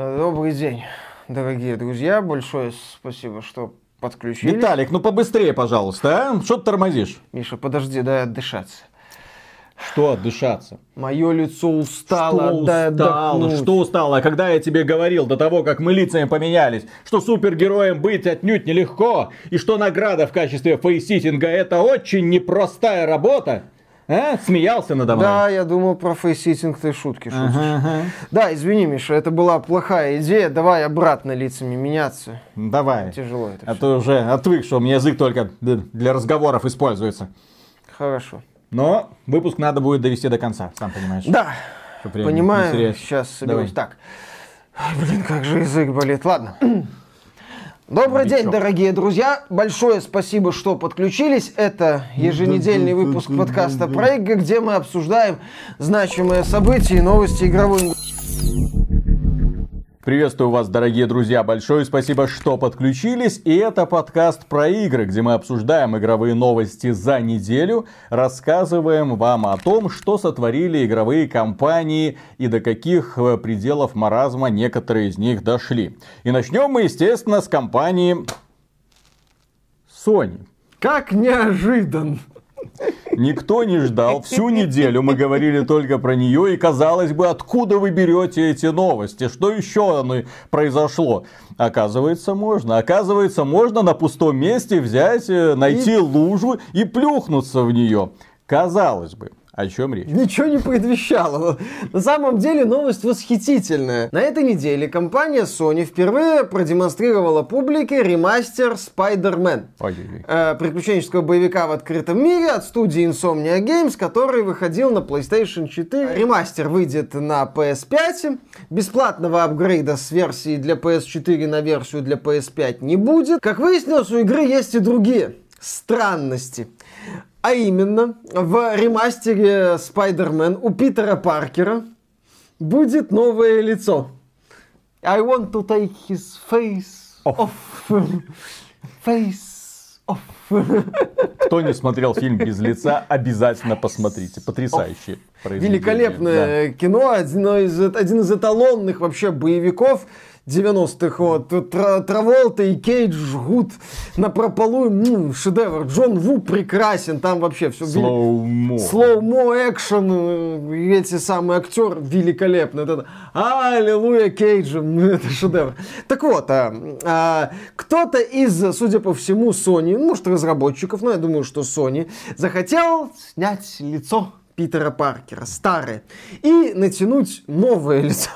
Э, Добрый день, дорогие друзья. Большое спасибо, что подключились. Виталик, ну побыстрее, пожалуйста, а? Что ты тормозишь? Миша, подожди, дай отдышаться. Что отдышаться? Мое лицо устало, что дай устало? отдохнуть. Что устало? Когда я тебе говорил до того, как мы лицами поменялись, что супергероем быть отнюдь нелегко, и что награда в качестве фейситинга это очень непростая работа, а? Смеялся надо мной. Да, я думал про facesitting ты шутки шутишь. Ага, ага. Да, извини, Миша, это была плохая идея. Давай обратно лицами меняться. Давай. Тяжело это А то уже отвык, что у меня язык только для разговоров используется. Хорошо. Но выпуск надо будет довести до конца, сам понимаешь. Да, понимаю. Сейчас соберусь. Давай. Так. Ай, Блин, как же язык болит. Ладно. Добрый день, Новичок. дорогие друзья. Большое спасибо, что подключились. Это еженедельный выпуск подкаста про игры, где мы обсуждаем значимые события и новости игровой индустрии. Приветствую вас, дорогие друзья. Большое спасибо, что подключились. И это подкаст про игры, где мы обсуждаем игровые новости за неделю, рассказываем вам о том, что сотворили игровые компании и до каких э, пределов маразма некоторые из них дошли. И начнем мы, естественно, с компании Sony. Как неожиданно. Никто не ждал. Всю неделю мы говорили только про нее. И казалось бы, откуда вы берете эти новости? Что еще оно произошло? Оказывается, можно. Оказывается, можно на пустом месте взять, э, найти лужу и плюхнуться в нее. Казалось бы. О чем речь? Ничего не предвещало. На самом деле новость восхитительная. На этой неделе компания Sony впервые продемонстрировала публике ремастер Spider-Man. Э, приключенческого боевика в открытом мире от студии Insomnia Games, который выходил на PlayStation 4. Ремастер выйдет на PS5. Бесплатного апгрейда с версии для PS4 на версию для PS5 не будет. Как выяснилось, у игры есть и другие странности. А именно, в ремастере Spider-Man у Питера Паркера будет новое лицо. I want to take his face Off. off. Face off. Кто не смотрел фильм без лица, обязательно посмотрите. Потрясающее произведение. Великолепное кино, один из, один из эталонных вообще боевиков 90-х. Вот. Тра- Траволта и Кейдж жгут напропалую. М, шедевр. Джон Ву прекрасен. Там вообще все. Slow-mo. Slow-mo, экшен, э, эти самые актеры великолепны. Это, аллилуйя, Кейджа, ну, это шедевр. Так вот, а, а, кто-то из, судя по всему, Sony, ну, может, разработчиков, но я думаю, что Sony, захотел снять лицо Питера Паркера, старое, и натянуть новое лицо.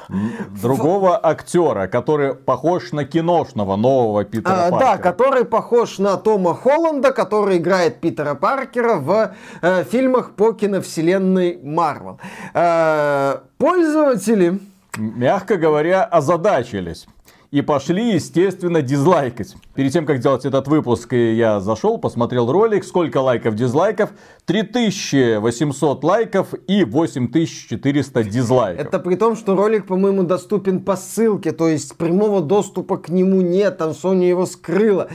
Другого актера, который похож на киношного нового Питера А, да, Паркера. который похож на Тома Холланда, который играет Питера Паркера в э, фильмах по киновселенной Марвел. Э, пользователи мягко говоря, озадачились. И пошли, естественно, дизлайкать. Перед тем, как делать этот выпуск, я зашел, посмотрел ролик, сколько лайков, дизлайков. 3800 лайков и 8400 дизлайков. Это при том, что ролик, по-моему, доступен по ссылке, то есть прямого доступа к нему нет, там Sony его скрыла.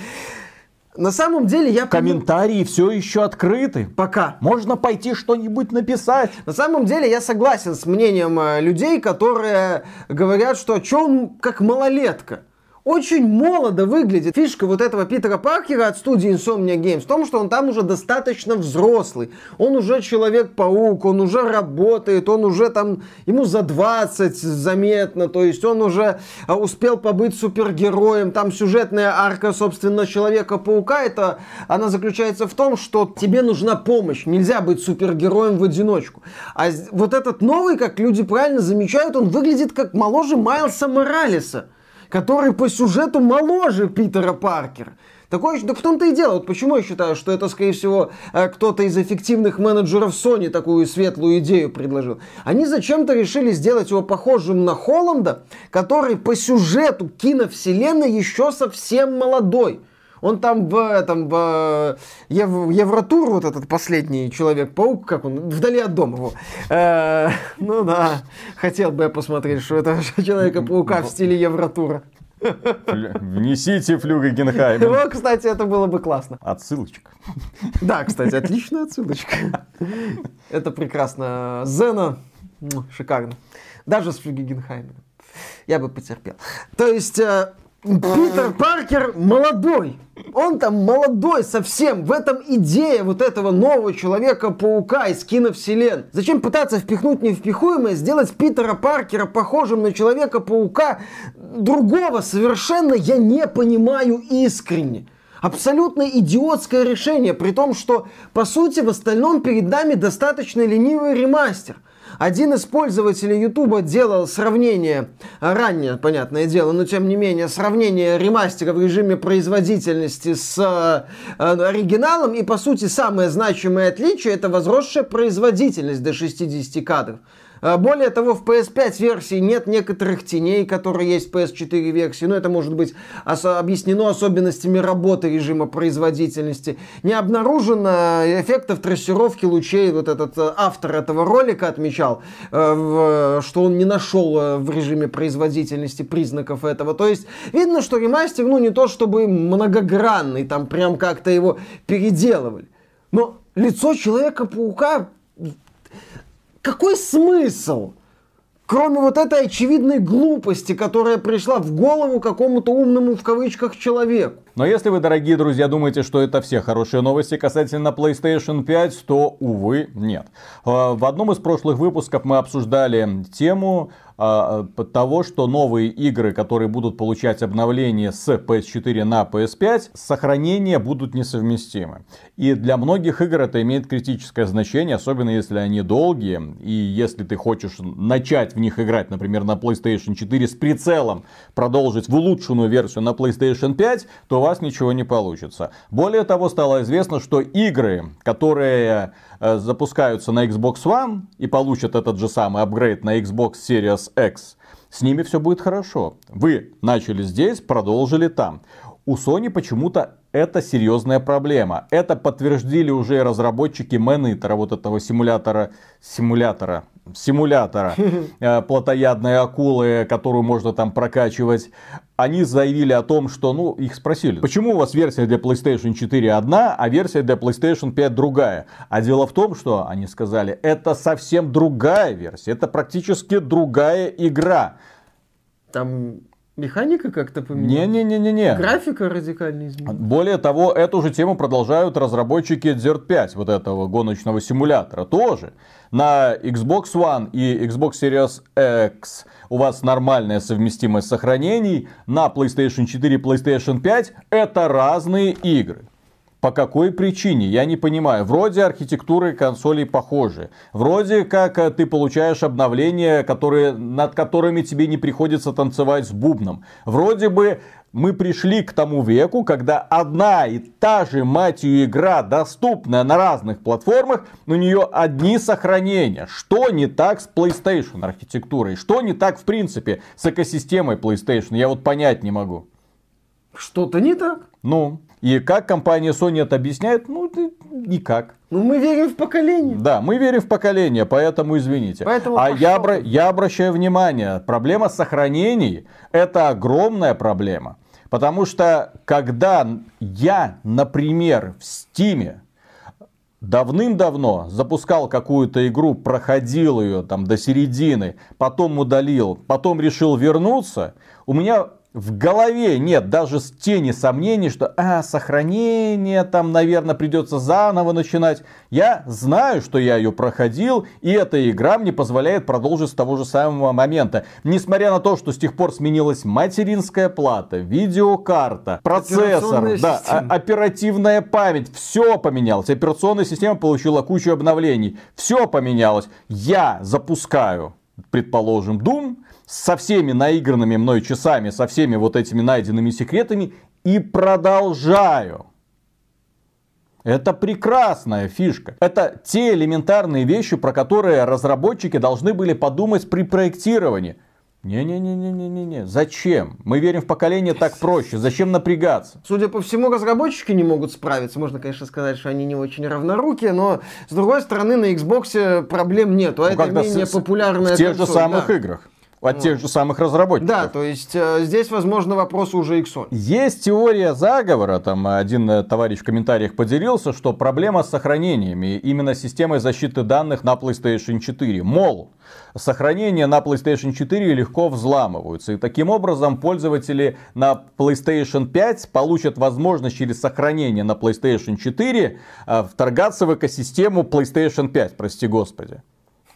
На самом деле я... Комментарии все еще открыты. Пока. Можно пойти что-нибудь написать. На самом деле я согласен с мнением э, людей, которые говорят, что что он как малолетка. Очень молодо выглядит. Фишка вот этого Питера Паркера от студии Insomnia Games в том, что он там уже достаточно взрослый. Он уже Человек-паук, он уже работает, он уже там, ему за 20 заметно, то есть он уже а, успел побыть супергероем. Там сюжетная арка, собственно, Человека-паука, это, она заключается в том, что тебе нужна помощь. Нельзя быть супергероем в одиночку. А вот этот новый, как люди правильно замечают, он выглядит как моложе Майлса Моралеса который по сюжету моложе Питера Паркера. Такое, да в том-то и дело. Вот почему я считаю, что это, скорее всего, э, кто-то из эффективных менеджеров Sony такую светлую идею предложил. Они зачем-то решили сделать его похожим на Холланда, который по сюжету киновселенной еще совсем молодой. Он там в этом, в Ев- Евротур, вот этот последний Человек-паук, как он, вдали от дома его. Э, ну да, хотел бы я посмотреть, что это Человека-паука в стиле Евротура. Внесите флюга Генхайм. Ну, кстати, это было бы классно. Отсылочка. Да, кстати, отличная отсылочка. Это прекрасно. Зена, шикарно. Даже с Флюгегенхаймена. я бы потерпел. То есть, э, Питер Паркер молодой. Он там молодой совсем. В этом идея вот этого нового Человека-паука из киновселен. Зачем пытаться впихнуть невпихуемое, сделать Питера Паркера похожим на Человека-паука другого совершенно я не понимаю искренне. Абсолютно идиотское решение, при том, что, по сути, в остальном перед нами достаточно ленивый ремастер. Один из пользователей YouTube делал сравнение, ранее, понятное дело, но тем не менее, сравнение ремастера в режиме производительности с э, оригиналом, и по сути самое значимое отличие это возросшая производительность до 60 кадров. А, более того, в PS5 версии нет некоторых теней, которые есть в PS4 версии. Но это может быть ос- объяснено особенностями работы режима производительности. Не обнаружено эффектов трассировки лучей. Вот этот э, автор этого ролика отмечал, э, что он не нашел э, в режиме производительности признаков этого. То есть видно, что ремастер, ну не то чтобы многогранный, там прям как-то его переделывали. Но лицо Человека-паука какой смысл? Кроме вот этой очевидной глупости, которая пришла в голову какому-то умному в кавычках человеку. Но если вы, дорогие друзья, думаете, что это все хорошие новости касательно PlayStation 5, то, увы, нет. А, в одном из прошлых выпусков мы обсуждали тему а, того, что новые игры, которые будут получать обновление с PS4 на PS5, сохранения будут несовместимы. И для многих игр это имеет критическое значение, особенно если они долгие. И если ты хочешь начать в них играть, например, на PlayStation 4 с прицелом, продолжить в улучшенную версию на PlayStation 5, то вас ничего не получится. Более того, стало известно, что игры, которые э, запускаются на Xbox One и получат этот же самый апгрейд на Xbox Series X, с ними все будет хорошо. Вы начали здесь, продолжили там. У Sony почему-то это серьезная проблема. Это подтвердили уже разработчики Monitor, вот этого симулятора, симулятора, симулятора э, плотоядной акулы, которую можно там прокачивать. Они заявили о том, что, ну, их спросили, почему у вас версия для PlayStation 4 одна, а версия для PlayStation 5 другая? А дело в том, что они сказали, это совсем другая версия, это практически другая игра. Там Механика как-то поменялась? Не-не-не-не. Графика радикально изменилась? Более того, эту же тему продолжают разработчики Dirt 5, вот этого гоночного симулятора, тоже. На Xbox One и Xbox Series X у вас нормальная совместимость сохранений, на PlayStation 4 и PlayStation 5 это разные игры. По какой причине? Я не понимаю. Вроде архитектуры консолей похожи. Вроде как э, ты получаешь обновления, которые, над которыми тебе не приходится танцевать с бубном. Вроде бы мы пришли к тому веку, когда одна и та же, мать ее, игра, доступная на разных платформах, у нее одни сохранения. Что не так с PlayStation архитектурой? Что не так, в принципе, с экосистемой PlayStation? Я вот понять не могу. Что-то не так. Ну, и как компания Sony это объясняет? Ну, никак. Ну, мы верим в поколение. Да, мы верим в поколение, поэтому извините. Поэтому а пошел я, обра- я обращаю внимание, проблема сохранений это огромная проблема. Потому что когда я, например, в Стиме давным-давно запускал какую-то игру, проходил ее там до середины, потом удалил, потом решил вернуться, у меня в голове нет даже с тени сомнений, что а, сохранение там, наверное, придется заново начинать. Я знаю, что я ее проходил, и эта игра мне позволяет продолжить с того же самого момента. Несмотря на то, что с тех пор сменилась материнская плата, видеокарта, процессор, да, система. оперативная память, все поменялось. Операционная система получила кучу обновлений. Все поменялось. Я запускаю, предположим, Doom со всеми наигранными мной часами, со всеми вот этими найденными секретами и продолжаю. Это прекрасная фишка. Это те элементарные вещи, про которые разработчики должны были подумать при проектировании. Не-не-не-не-не-не. Зачем? Мы верим в поколение так проще. Зачем напрягаться? Судя по всему, разработчики не могут справиться. Можно, конечно, сказать, что они не очень равнорукие, но, с другой стороны, на Xbox проблем нету. А Ну, это менее с- популярная В тех же консоль, самых да. играх. От тех же самых разработчиков. Да, то есть э, здесь, возможно, вопрос уже к Sony. Есть теория заговора, там один э, товарищ в комментариях поделился, что проблема с сохранениями именно системой защиты данных на PlayStation 4. Мол, сохранения на PlayStation 4 легко взламываются. И таким образом пользователи на PlayStation 5 получат возможность через сохранение на PlayStation 4 э, вторгаться в экосистему PlayStation 5, прости господи.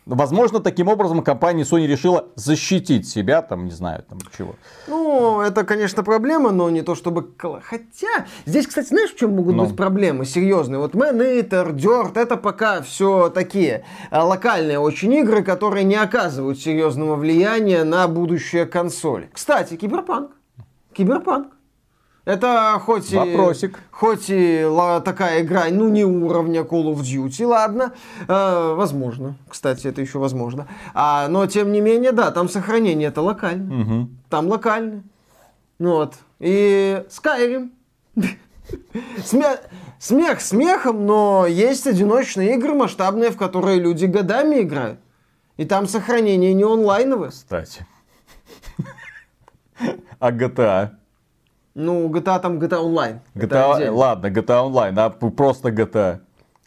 Возможно, таким образом компания Sony решила защитить себя, там, не знаю, там чего. Ну, это, конечно, проблема, но не то чтобы... Хотя, здесь, кстати, знаешь, в чем могут ну. быть проблемы серьезные? Вот Maneater, Dirt, это пока все такие э, локальные очень игры, которые не оказывают серьезного влияния на будущее консоли. Кстати, Киберпанк. Киберпанк. Это хоть Вопросик. и, хоть и такая игра, ну не уровня Call of Duty, ладно, э, возможно, кстати, это еще возможно. А, но тем не менее, да, там сохранение это локально, угу. там локально. Ну вот. И Skyrim. Смех, смех смехом, но есть одиночные игры масштабные, в которые люди годами играют. И там сохранение не онлайновое. Кстати. А GTA? Ну, GTA там GTA Online. GTA, ладно, GTA Online, а просто GTA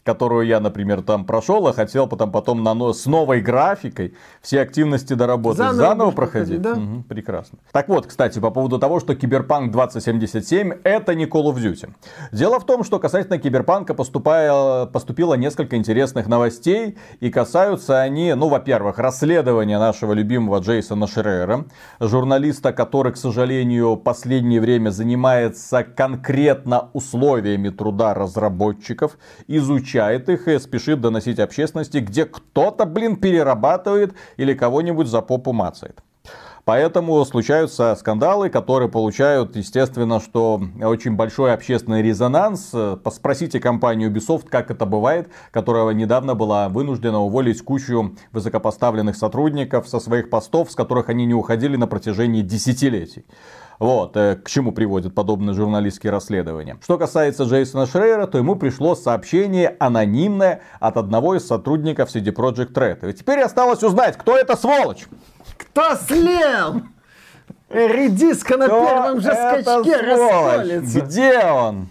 которую я, например, там прошел, а хотел потом, потом на, с новой графикой все активности доработать. Заново, заново проходить. Да? Угу, прекрасно. Так вот, кстати, по поводу того, что Киберпанк 2077 это не Call of Duty. Дело в том, что касательно Киберпанка поступая, поступило несколько интересных новостей, и касаются они, ну, во-первых, расследования нашего любимого Джейсона Шрера, журналиста, который, к сожалению, последнее время занимается конкретно условиями труда разработчиков, изучает изучает их и спешит доносить общественности, где кто-то, блин, перерабатывает или кого-нибудь за попу мацает. Поэтому случаются скандалы, которые получают, естественно, что очень большой общественный резонанс. Спросите компанию Ubisoft, как это бывает, которая недавно была вынуждена уволить кучу высокопоставленных сотрудников со своих постов, с которых они не уходили на протяжении десятилетий. Вот, э, к чему приводят подобные журналистские расследования. Что касается Джейсона Шрейера, то ему пришло сообщение анонимное от одного из сотрудников CD Projekt Red. И теперь осталось узнать, кто это сволочь. Кто слил? Редиска на первом же скачке расколется. Где он?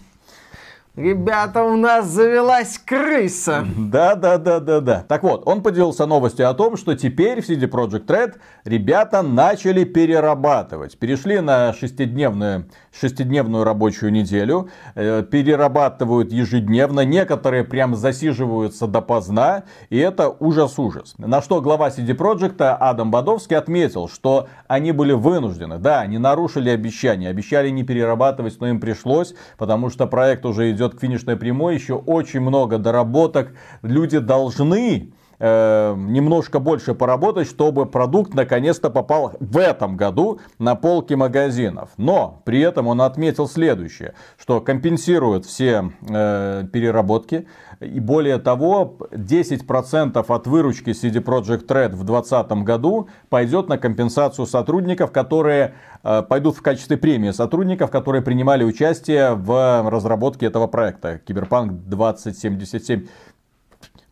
Ребята, у нас завелась крыса. Да, да, да, да, да. Так вот, он поделился новостью о том, что теперь в CD Projekt Red ребята начали перерабатывать. Перешли на шестидневную, шестидневную рабочую неделю, э, перерабатывают ежедневно, некоторые прям засиживаются допоздна, и это ужас-ужас. На что глава CD Projekt Адам Бадовский отметил, что они были вынуждены, да, они нарушили обещания, обещали не перерабатывать, но им пришлось, потому что проект уже идет к финишной прямой, еще очень много доработок. Люди должны э, немножко больше поработать, чтобы продукт наконец-то попал в этом году на полки магазинов. Но при этом он отметил следующее, что компенсирует все э, переработки. И более того, 10% от выручки CD Projekt Red в 2020 году пойдет на компенсацию сотрудников, которые э, пойдут в качестве премии сотрудников, которые принимали участие в разработке этого проекта. Киберпанк 2077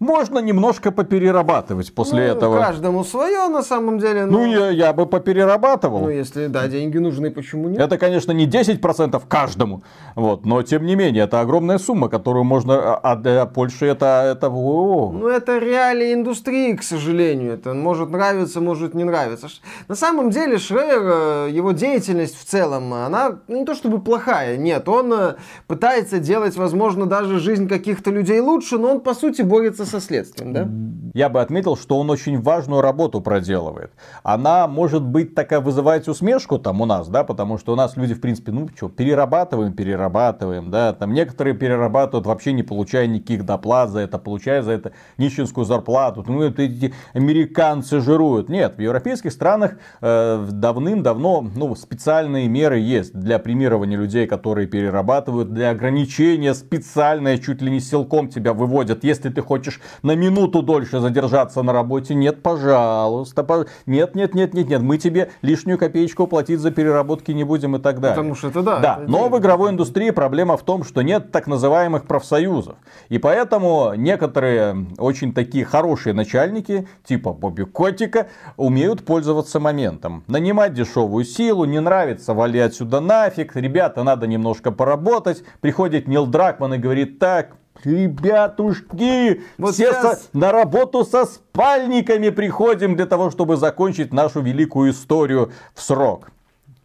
можно немножко поперерабатывать после ну, этого. Каждому свое на самом деле. Но... Ну, я, я бы поперерабатывал. Ну, если, да, деньги нужны, почему нет? Это, конечно, не 10% каждому, вот, но, тем не менее, это огромная сумма, которую можно... А, а для Польши это... это... Ну, это реалии индустрии, к сожалению. Это может нравиться, может не нравиться. На самом деле, Шрейер, э, его деятельность в целом, она ну, не то чтобы плохая, нет. Он э, пытается делать, возможно, даже жизнь каких-то людей лучше, но он, по сути, борется с со следствием, да? Я бы отметил, что он очень важную работу проделывает. Она, может быть, такая вызывает усмешку там у нас, да, потому что у нас люди, в принципе, ну что, перерабатываем, перерабатываем, да, там некоторые перерабатывают вообще не получая никаких доплат за это, получая за это нищенскую зарплату, ну это эти американцы жируют. Нет, в европейских странах э, давным-давно, ну, специальные меры есть для премирования людей, которые перерабатывают, для ограничения специальное, чуть ли не силком тебя выводят, если ты хочешь на минуту дольше задержаться на работе, нет, пожалуйста. Нет, нет, нет, нет, нет, мы тебе лишнюю копеечку платить за переработки не будем и так далее. Потому что это да. Да, это но в игровой индустрии проблема в том, что нет так называемых профсоюзов. И поэтому некоторые очень такие хорошие начальники, типа Бобби Котика, умеют пользоваться моментом. Нанимать дешевую силу, не нравится, вали отсюда нафиг. Ребята, надо немножко поработать. Приходит Нил Дракман и говорит, так, Ребятушки, Вот все сейчас- со- на работу со спальниками приходим для того, чтобы закончить нашу великую историю в срок.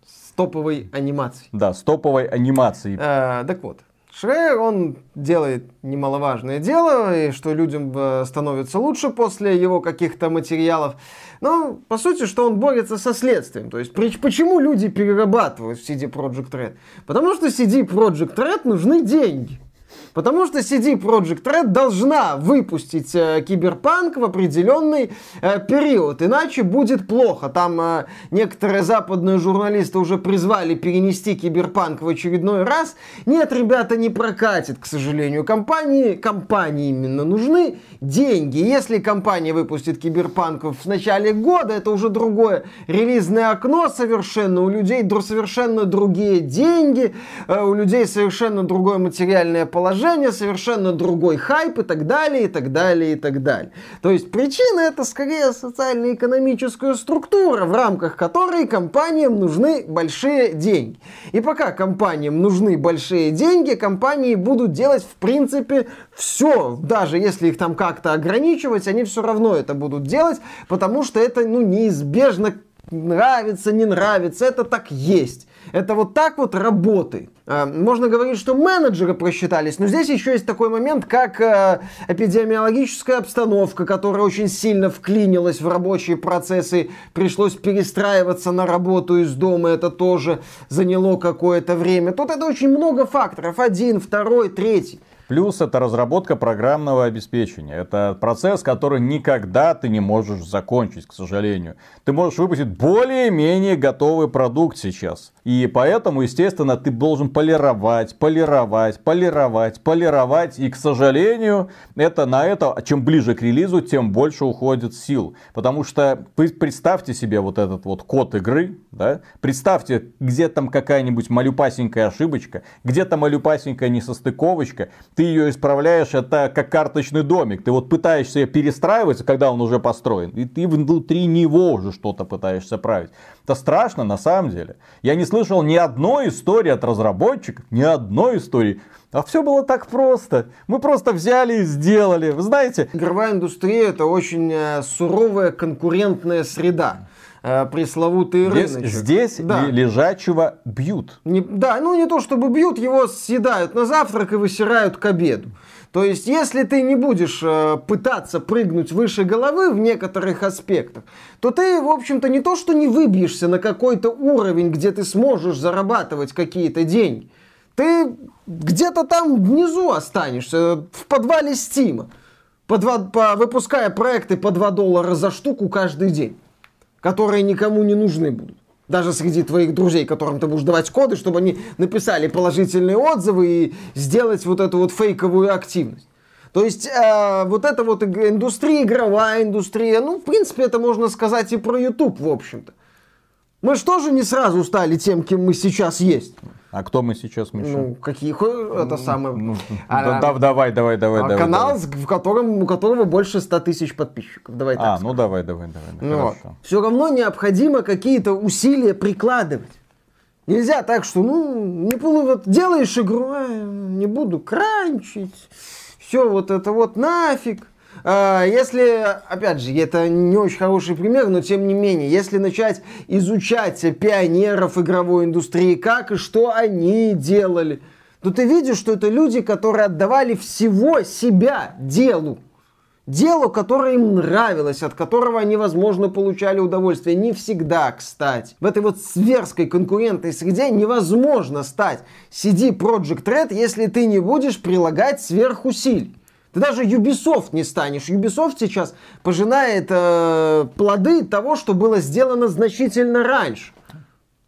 С топовой анимацией. Да, с топовой анимацией. Э, так вот, Шрейер, он делает немаловажное дело, и что людям э, становится лучше после его каких-то материалов. Но, по сути, что он борется со следствием. То есть, почему люди перерабатывают в CD Projekt Red? Потому что CD Projekt Red нужны деньги. Потому что CD Projekt Red должна выпустить э, Киберпанк в определенный э, период, иначе будет плохо. Там э, некоторые западные журналисты уже призвали перенести Киберпанк в очередной раз. Нет, ребята, не прокатит, к сожалению. Компании, компании именно нужны деньги. Если компания выпустит Киберпанк в начале года, это уже другое релизное окно совершенно. У людей совершенно другие деньги, э, у людей совершенно другое материальное положение, совершенно другой хайп и так далее, и так далее, и так далее. То есть причина это скорее социально-экономическая структура, в рамках которой компаниям нужны большие деньги. И пока компаниям нужны большие деньги, компании будут делать в принципе все, даже если их там как-то ограничивать, они все равно это будут делать, потому что это ну, неизбежно нравится, не нравится, это так есть. Это вот так вот работает. А, Можно говорить, что менеджеры просчитались, но здесь еще есть такой момент, как э, эпидемиологическая обстановка, которая очень сильно вклинилась в рабочие процессы, пришлось перестраиваться на работу из дома, это тоже заняло какое-то время. Тут это очень много факторов, один, второй, третий. Плюс это разработка программного обеспечения. Это процесс, который никогда ты не можешь закончить, к сожалению. Ты можешь выпустить более-менее готовый продукт сейчас. И поэтому, естественно, ты должен полировать, полировать, полировать, полировать. И, к сожалению, это на это, чем ближе к релизу, тем больше уходит сил. Потому что вы представьте себе вот этот вот код игры, да? Представьте, где там какая-нибудь малюпасенькая ошибочка, где-то малюпасенькая несостыковочка, ты ее исправляешь, это как карточный домик. Ты вот пытаешься перестраиваться, когда он уже построен, и ты внутри него уже что-то пытаешься править. Это страшно на самом деле. Я не слышал ни одной истории от разработчиков, ни одной истории. А все было так просто. Мы просто взяли и сделали. Вы знаете, Игровая индустрия это очень э, суровая конкурентная среда. Э, пресловутый здесь, рыночек. здесь Да. лежачего бьют. Не- да, ну не то чтобы бьют, его съедают на завтрак и высирают к обеду. То есть, если ты не будешь э, пытаться прыгнуть выше головы в некоторых аспектах, то ты, в общем-то, не то что не выбьешься на какой-то уровень, где ты сможешь зарабатывать какие-то деньги. Ты где-то там внизу останешься, в подвале Стима, по два- по- выпуская проекты по 2 доллара за штуку каждый день которые никому не нужны будут. Даже среди твоих друзей, которым ты будешь давать коды, чтобы они написали положительные отзывы и сделать вот эту вот фейковую активность. То есть э, вот эта вот индустрия, игровая индустрия, ну, в принципе, это можно сказать и про YouTube, в общем-то. Мы же тоже не сразу стали тем, кем мы сейчас есть. А кто мы сейчас, Миша? Ну, какие, это самое... Ну, А, да- да- давай, давай, давай, а, давай. канал, давай. в котором, у которого больше 100 тысяч подписчиков. Давай так А, ну давай, давай, давай. да, Ну вот. Все равно необходимо какие-то усилия прикладывать. Нельзя так, что, ну, не полу, вот делаешь игру, «А, не буду кранчить, все вот это вот нафиг. А, Если, опять же, это не очень хороший пример, но тем не менее, если начать изучать пионеров игровой индустрии, как и что они делали, то ты видишь, что это люди, которые отдавали всего себя делу делу, которое им нравилось, от которого они, возможно, получали удовольствие. Не всегда, кстати. В этой вот сверской конкурентной среде невозможно стать CD Project Red, если ты не будешь прилагать сверхусилий. Ты даже Ubisoft не станешь. Ubisoft сейчас пожинает э, плоды того, что было сделано значительно раньше.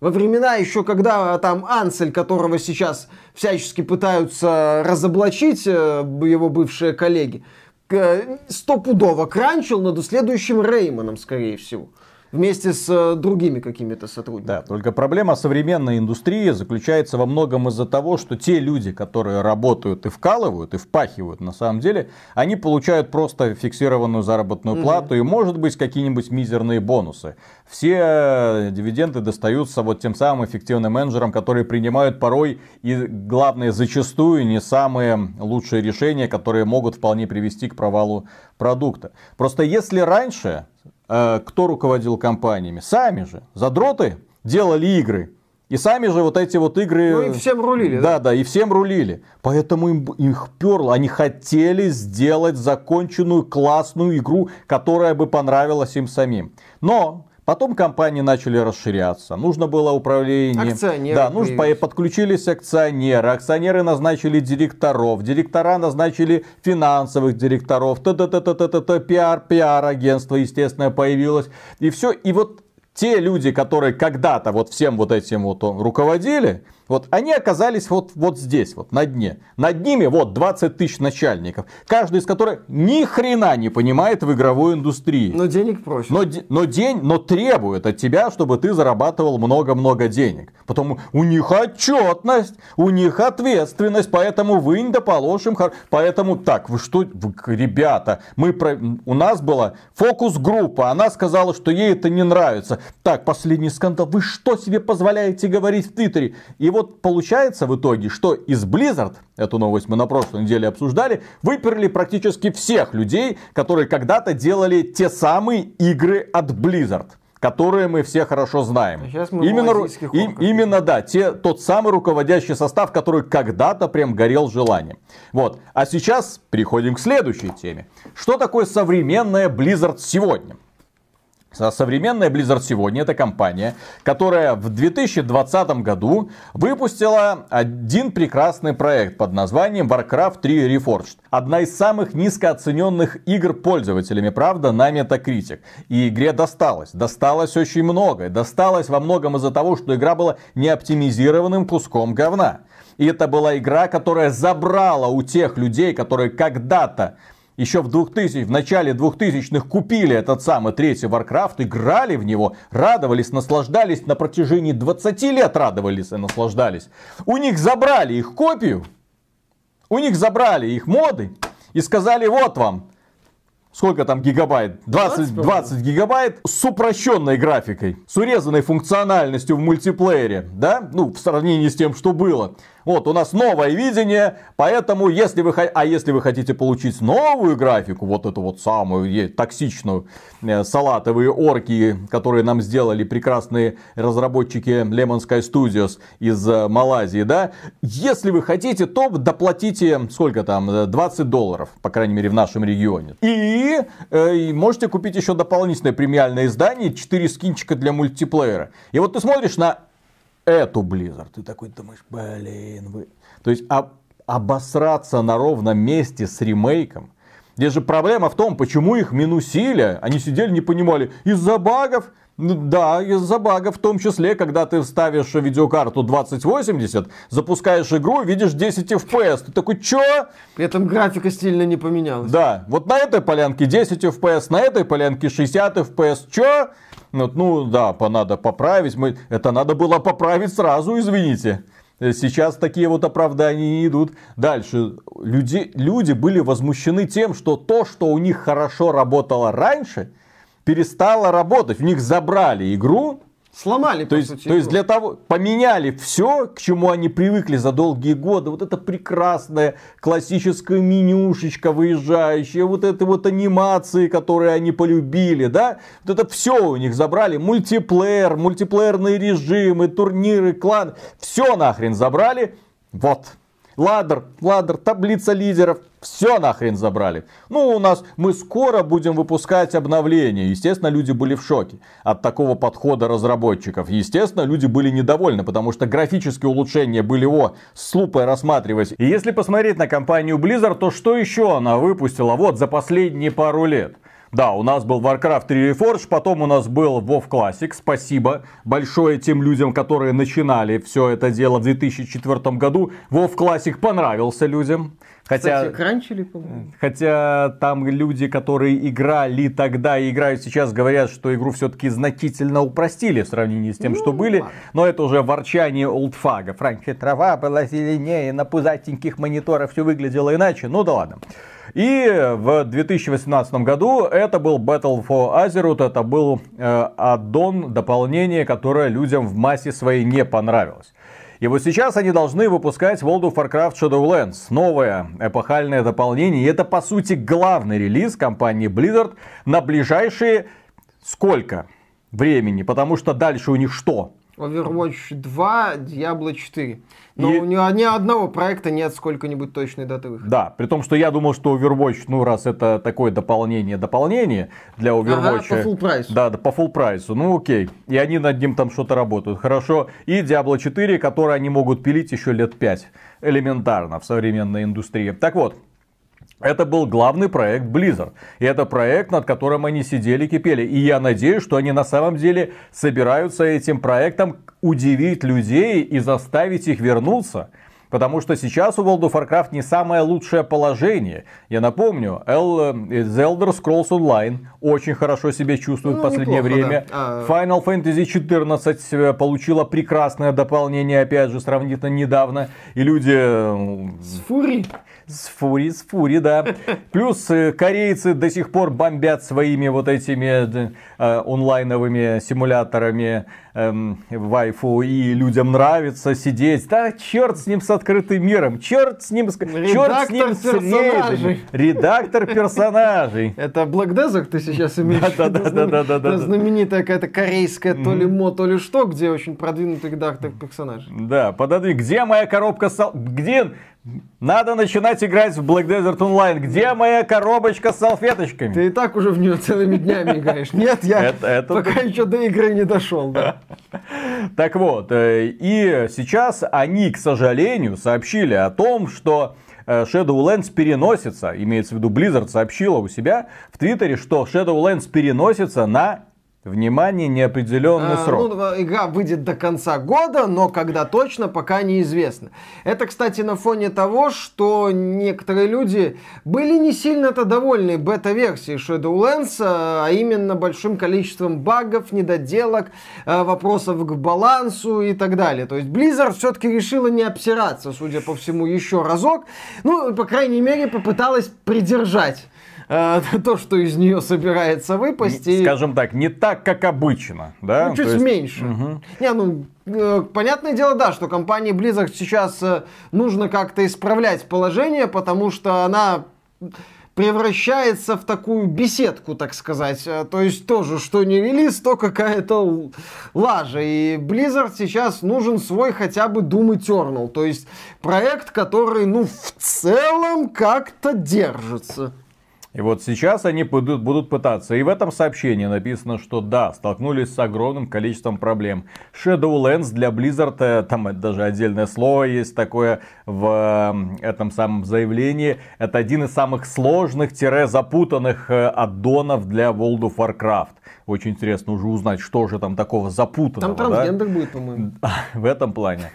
Во времена еще, когда там Ансель, которого сейчас всячески пытаются разоблачить э, его бывшие коллеги, э, стопудово кранчил над следующим Реймоном, скорее всего вместе с э, другими какими-то сотрудниками. Да, только проблема современной индустрии заключается во многом из-за того, что те люди, которые работают и вкалывают, и впахивают на самом деле, они получают просто фиксированную заработную угу. плату и, может быть, какие-нибудь мизерные бонусы. Все э, дивиденды достаются вот тем самым эффективным менеджерам, которые принимают порой и, главное, зачастую не самые лучшие решения, которые могут вполне привести к провалу продукта. Просто если раньше кто руководил компаниями? Сами же, задроты, делали игры. И сами же вот эти вот игры... Ну и всем рулили, да? Да, да, и всем рулили. Поэтому им, их перло. Они хотели сделать законченную классную игру, которая бы понравилась им самим. Но Потом компании начали расширяться. Нужно было управление. Акционеры. Да, нужно, подключились акционеры. Акционеры назначили директоров. Директора назначили финансовых директоров. Т-т-т-т-т-т, пиар, пиар-агентство, естественно, появилось. И все. И вот те люди, которые когда-то вот всем вот этим вот руководили, вот они оказались вот, вот здесь, вот на дне. Над ними вот 20 тысяч начальников, каждый из которых ни хрена не понимает в игровой индустрии. Но денег просит. Но, но день, но требует от тебя, чтобы ты зарабатывал много-много денег. Потому у них отчетность, у них ответственность, поэтому вы не доположим. Поэтому так, вы что, вы, ребята, мы про, у нас была фокус-группа, она сказала, что ей это не нравится. Так, последний скандал, вы что себе позволяете говорить в Твиттере? И вот вот получается в итоге, что из Blizzard, эту новость мы на прошлой неделе обсуждали, выперли практически всех людей, которые когда-то делали те самые игры от Blizzard которые мы все хорошо знаем. Именно, и, именно, да, те, тот самый руководящий состав, который когда-то прям горел желанием. Вот. А сейчас переходим к следующей теме. Что такое современная Blizzard сегодня? Современная Blizzard сегодня это компания, которая в 2020 году выпустила один прекрасный проект под названием Warcraft 3 Reforged. Одна из самых низкооцененных игр пользователями, правда, на Metacritic. И игре досталось. Досталось очень много. Досталось во многом из-за того, что игра была неоптимизированным куском говна. И это была игра, которая забрала у тех людей, которые когда-то еще в 2000, в начале 2000-х купили этот самый третий Warcraft, играли в него, радовались, наслаждались, на протяжении 20 лет радовались и наслаждались. У них забрали их копию, у них забрали их моды и сказали, вот вам, сколько там гигабайт? 20, 20 гигабайт с упрощенной графикой, с урезанной функциональностью в мультиплеере, да, ну, в сравнении с тем, что было. Вот, у нас новое видение, поэтому, если вы, а если вы хотите получить новую графику, вот эту вот самую токсичную, э, салатовые орки, которые нам сделали прекрасные разработчики Lemon Sky Studios из э, Малайзии, да, если вы хотите, то доплатите, сколько там, 20 долларов, по крайней мере, в нашем регионе. И э, можете купить еще дополнительное премиальное издание, 4 скинчика для мультиплеера. И вот ты смотришь на эту Blizzard. Ты такой думаешь, блин, вы... То есть об, обосраться на ровном месте с ремейком. Здесь же проблема в том, почему их минусили. Они сидели, не понимали, из-за багов. Ну да, из-за багов, в том числе, когда ты ставишь видеокарту 2080, запускаешь игру, видишь 10 FPS. Ты такой, чё? При этом графика стильно не поменялась. Да, вот на этой полянке 10 FPS, на этой полянке 60 FPS. Чё? Вот, ну да, надо поправить. Мы, это надо было поправить сразу, извините. Сейчас такие вот оправдания не идут. Дальше. Люди, люди были возмущены тем, что то, что у них хорошо работало раньше, перестало работать. У них забрали игру, Сломали, то есть, то есть для того, поменяли все, к чему они привыкли за долгие годы. Вот это прекрасная классическая менюшечка выезжающая, вот это вот анимации, которые они полюбили, да. Вот это все у них забрали. Мультиплеер, мультиплеерные режимы, турниры, клан. Все нахрен забрали. Вот, ладер, ладер, таблица лидеров, все нахрен забрали. Ну, у нас, мы скоро будем выпускать обновления. Естественно, люди были в шоке от такого подхода разработчиков. Естественно, люди были недовольны, потому что графические улучшения были, о, с лупой рассматривать. И если посмотреть на компанию Blizzard, то что еще она выпустила вот за последние пару лет? Да, у нас был Warcraft 3 Reforged, потом у нас был WoW Classic. Спасибо большое тем людям, которые начинали все это дело в 2004 году. WoW Classic понравился людям. Хотя, Кстати, кранчили, по-моему. хотя там люди, которые играли тогда и играют сейчас, говорят, что игру все-таки значительно упростили в сравнении с тем, Ну, что были. ладно. Но это уже ворчание олдфага. Раньше трава была зеленее, на пузатеньких мониторах все выглядело иначе. Ну да ладно. И в 2018 году это был Battle for Azeroth, это был э, аддон, дополнение, которое людям в массе своей не понравилось. И вот сейчас они должны выпускать World of Warcraft Shadowlands. Новое эпохальное дополнение. И это, по сути, главный релиз компании Blizzard на ближайшие сколько времени? Потому что дальше у них что? Overwatch 2, Diablo 4. Но И- у него ни одного проекта нет сколько-нибудь точной даты выхода. Да, при том, что я думал, что Overwatch, ну раз это такое дополнение-дополнение для Overwatch. по full прайсу. Да, да, по full прайсу. Ну окей. И они над ним там что-то работают. Хорошо. И Diablo 4, который они могут пилить еще лет 5. Элементарно в современной индустрии. Так вот, это был главный проект Blizzard. И это проект, над которым они сидели, кипели. И я надеюсь, что они на самом деле собираются этим проектом удивить людей и заставить их вернуться. Потому что сейчас у World of Warcraft не самое лучшее положение. Я напомню, Эл- э, The Elder Scrolls Online очень хорошо себя чувствует Ну, в последнее неплохо, время. да. А- Final Fantasy 14 э, получила прекрасное дополнение, опять же, сравнительно недавно. И люди э, С Фури. с фури, с фури, да. Плюс корейцы до сих пор бомбят своими вот этими онлайновыми симуляторами эм, вайфу, и людям нравится сидеть. Да, черт с ним с открытым миром, черт с ним с, черт с ним с Редактор персонажей. Редактор персонажей. Это Black Desert ты сейчас имеешь в виду? Да-да-да-да-да-да. Это знаменитая какая-то корейская то ли мо, то ли что, где очень продвинутый редактор персонажей. Да, пододвинь. Где моя коробка сал... Где... Надо начинать играть в Black Desert Online. Где моя коробочка с салфеточками? Ты и так уже в нее целыми днями играешь. Нет, я Это- это пока еще до игры не дошел, да. Так вот, э, и сейчас они, к сожалению, сообщили о том, что э, Shadowlands переносится, имеется в виду Blizzard сообщила у себя в Твиттере, что Shadowlands переносится на, внимание, неопределенный А, срок. ну, игра выйдет до конца года, но когда точно, пока неизвестно. Это, кстати, на фоне того, что некоторые люди были не сильно-то довольны бета-версией Shadowlands, а именно большим количеством багов, недоделок, э, вопросов к балансу и так далее. То есть Blizzard все-таки решила не обсираться, судя по всему, еще разок. Ну, по крайней мере, попыталась придержать э, то, что из нее собирается выпасть. и- Скажем так, не так, как обычно. Да? ну, чуть есть- меньше. Не, ну, э, понятное дело, да, что компании Blizzard сейчас э, нужно как-то исправлять положение, потому что она превращается в такую беседку, так сказать. Э, То есть тоже, что не релиз, то какая-то лажа. И Blizzard сейчас нужен свой хотя бы Doom Eternal. То есть проект, который, ну, в целом как-то держится. И вот сейчас они будут, будут пытаться. И в этом сообщении написано, что да, столкнулись с огромным количеством проблем. Shadowlands для Blizzard, э, там это даже отдельное слово есть такое в э, этом самом заявлении. Это один из самых сложных-запутанных э, аддонов для World of Warcraft. Очень интересно уже узнать, что же там такого запутанного. Там да? трансгендер будет, по-моему. в этом плане.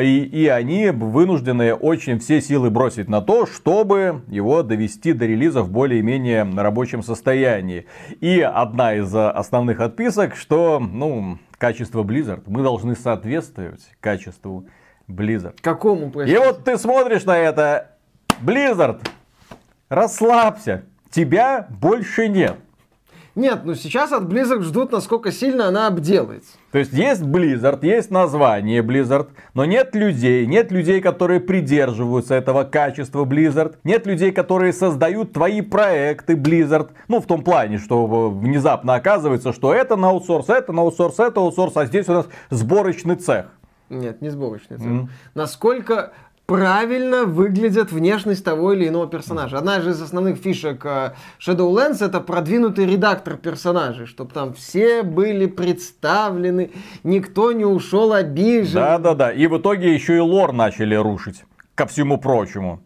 И, и они вынуждены очень все силы бросить на то, чтобы его довести до релиза в более-менее рабочем состоянии. И одна из э, основных отписок, что ну, качество Blizzard, мы должны соответствовать качеству Blizzard. Какому, И простите? вот ты смотришь на это, Blizzard, расслабься, тебя больше нет. Нет, ну сейчас от Blizzard ждут, насколько сильно она обделается. То есть есть Blizzard, есть название Blizzard, но нет людей, нет людей, которые придерживаются этого качества Blizzard, нет людей, которые создают твои проекты Blizzard. Ну, в том плане, что внезапно оказывается, что это на аутсорс, это на аутсорс, это аутсорс, а здесь у нас сборочный цех. Нет, не сборочный цех. Насколько правильно выглядит внешность того или иного персонажа. Одна же из основных фишек э, Shadowlands это продвинутый редактор персонажей, чтобы там все были представлены, никто не ушел обижен. Да-да-да, и в итоге еще и лор начали рушить, ко всему прочему.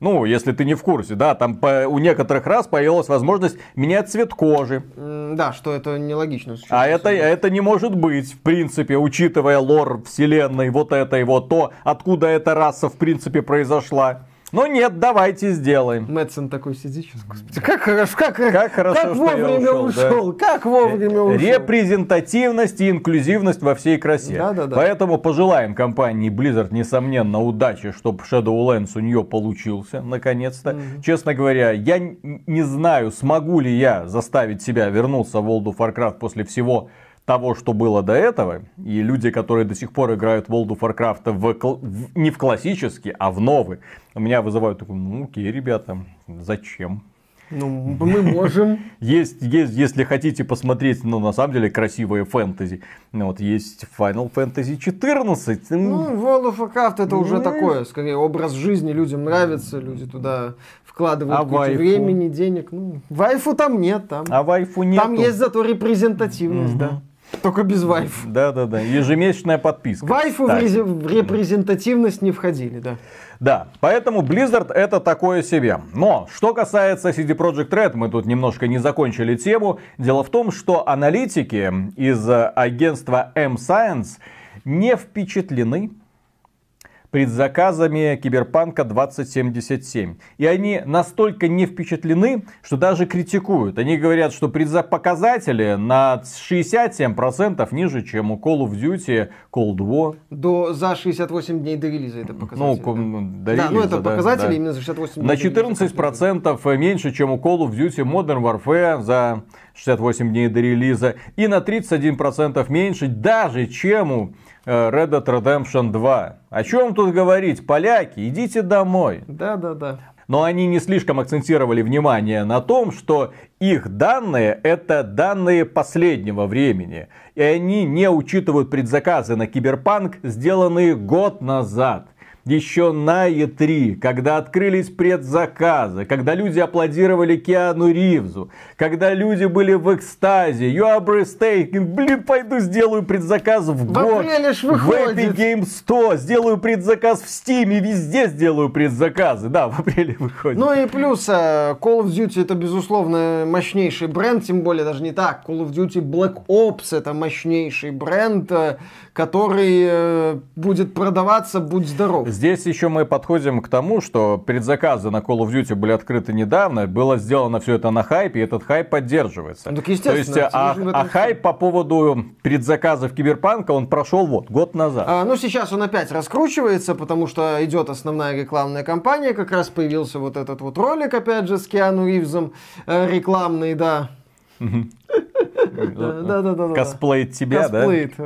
Ну, если ты не в курсе, да, там по- у некоторых раз появилась возможность менять цвет кожи. Да, что это нелогично. А это, это не может быть, в принципе, учитывая лор вселенной, вот это и вот то, откуда эта раса, в принципе, произошла. Но нет, давайте сделаем. Мэтсон такой сидит сейчас, господи, как хорошо, как, Как хорошо, как вовремя ушел, да. ушел, как вовремя ушел. Репрезентативность и инклюзивность во всей красе. Да-да-да. Поэтому пожелаем компании Blizzard, несомненно, удачи, чтобы Shadowlands у нее получился, наконец-то. Честно говоря, я не знаю, смогу ли я заставить себя вернуться в World of Warcraft после всего того, что было до этого, и люди, которые до сих пор играют в World of Warcraft в, в- не в классический, а в новый, у меня вызывают такой, ну окей, ребята, зачем? Ну, мы можем. Есть, есть, если хотите посмотреть, ну, на самом деле, красивые фэнтези. Ну, вот есть Final Fantasy 14. Ну, World of Warcraft это уже Ну, такое, скорее, образ жизни, людям нравится, люди туда вкладывают А кучу времени, денег. Ну, вайфу там нет, там. а вайфу нет. Там есть зато репрезентативность, да. Только без вайф. Да, да, да. Ежемесячная подписка. Вайфу в, рези- в репрезентативность не входили, да. Да, поэтому Blizzard это такое себе. Но, что касается CD Projekt Red, мы тут немножко не закончили тему. Дело в том, что аналитики из э, агентства M-Science не впечатлены предзаказами Киберпанка 2077. И они настолько не впечатлены, что даже критикуют. Они говорят, что предзапоказатели на 67% ниже, чем у Call of Duty Cold War. До, за 68 дней до релиза это Ну, показатели. ку- да. ну, до Да, релиза, ну это да, показатели да. именно за 68 На дней релиза. 14% меньше, чем у Call of Duty Modern Warfare за 68 дней до релиза. И на 31% меньше даже, чем у Red Dead Redemption 2. О чем тут говорить? Поляки, идите домой. Да, да, да. Но они не слишком акцентировали внимание на том, что их данные это данные последнего времени. И они не учитывают предзаказы на Киберпанк, сделанные год назад. Еще на E3, когда открылись предзаказы, когда люди аплодировали Киану Ривзу, когда люди были в экстазе, you are breathtaking, блин, пойду сделаю предзаказ в год, в. Epic Game 100, сделаю предзаказ в Steam, везде сделаю предзаказы, да, в апреле выходит. Ну и плюс э, Call of Duty это безусловно мощнейший бренд, тем более даже не так. Call of Duty Black Ops это мощнейший бренд, э, который э, будет продаваться, будь здоров. Здесь еще мы подходим к тому, что предзаказы на Call of Duty были открыты недавно, было сделано все это на хайпе, и этот хайп поддерживается. Ну, так естественно, То есть, а, а хайп по поводу предзаказов Киберпанка, он прошел вот, год назад. А, ну, сейчас он опять раскручивается, потому что идет основная рекламная кампания. Как раз появился вот этот вот ролик, опять же, с Киану Ривзом, э, рекламный, да. Да, да, да. Косплеит тебя, да? Косплеит.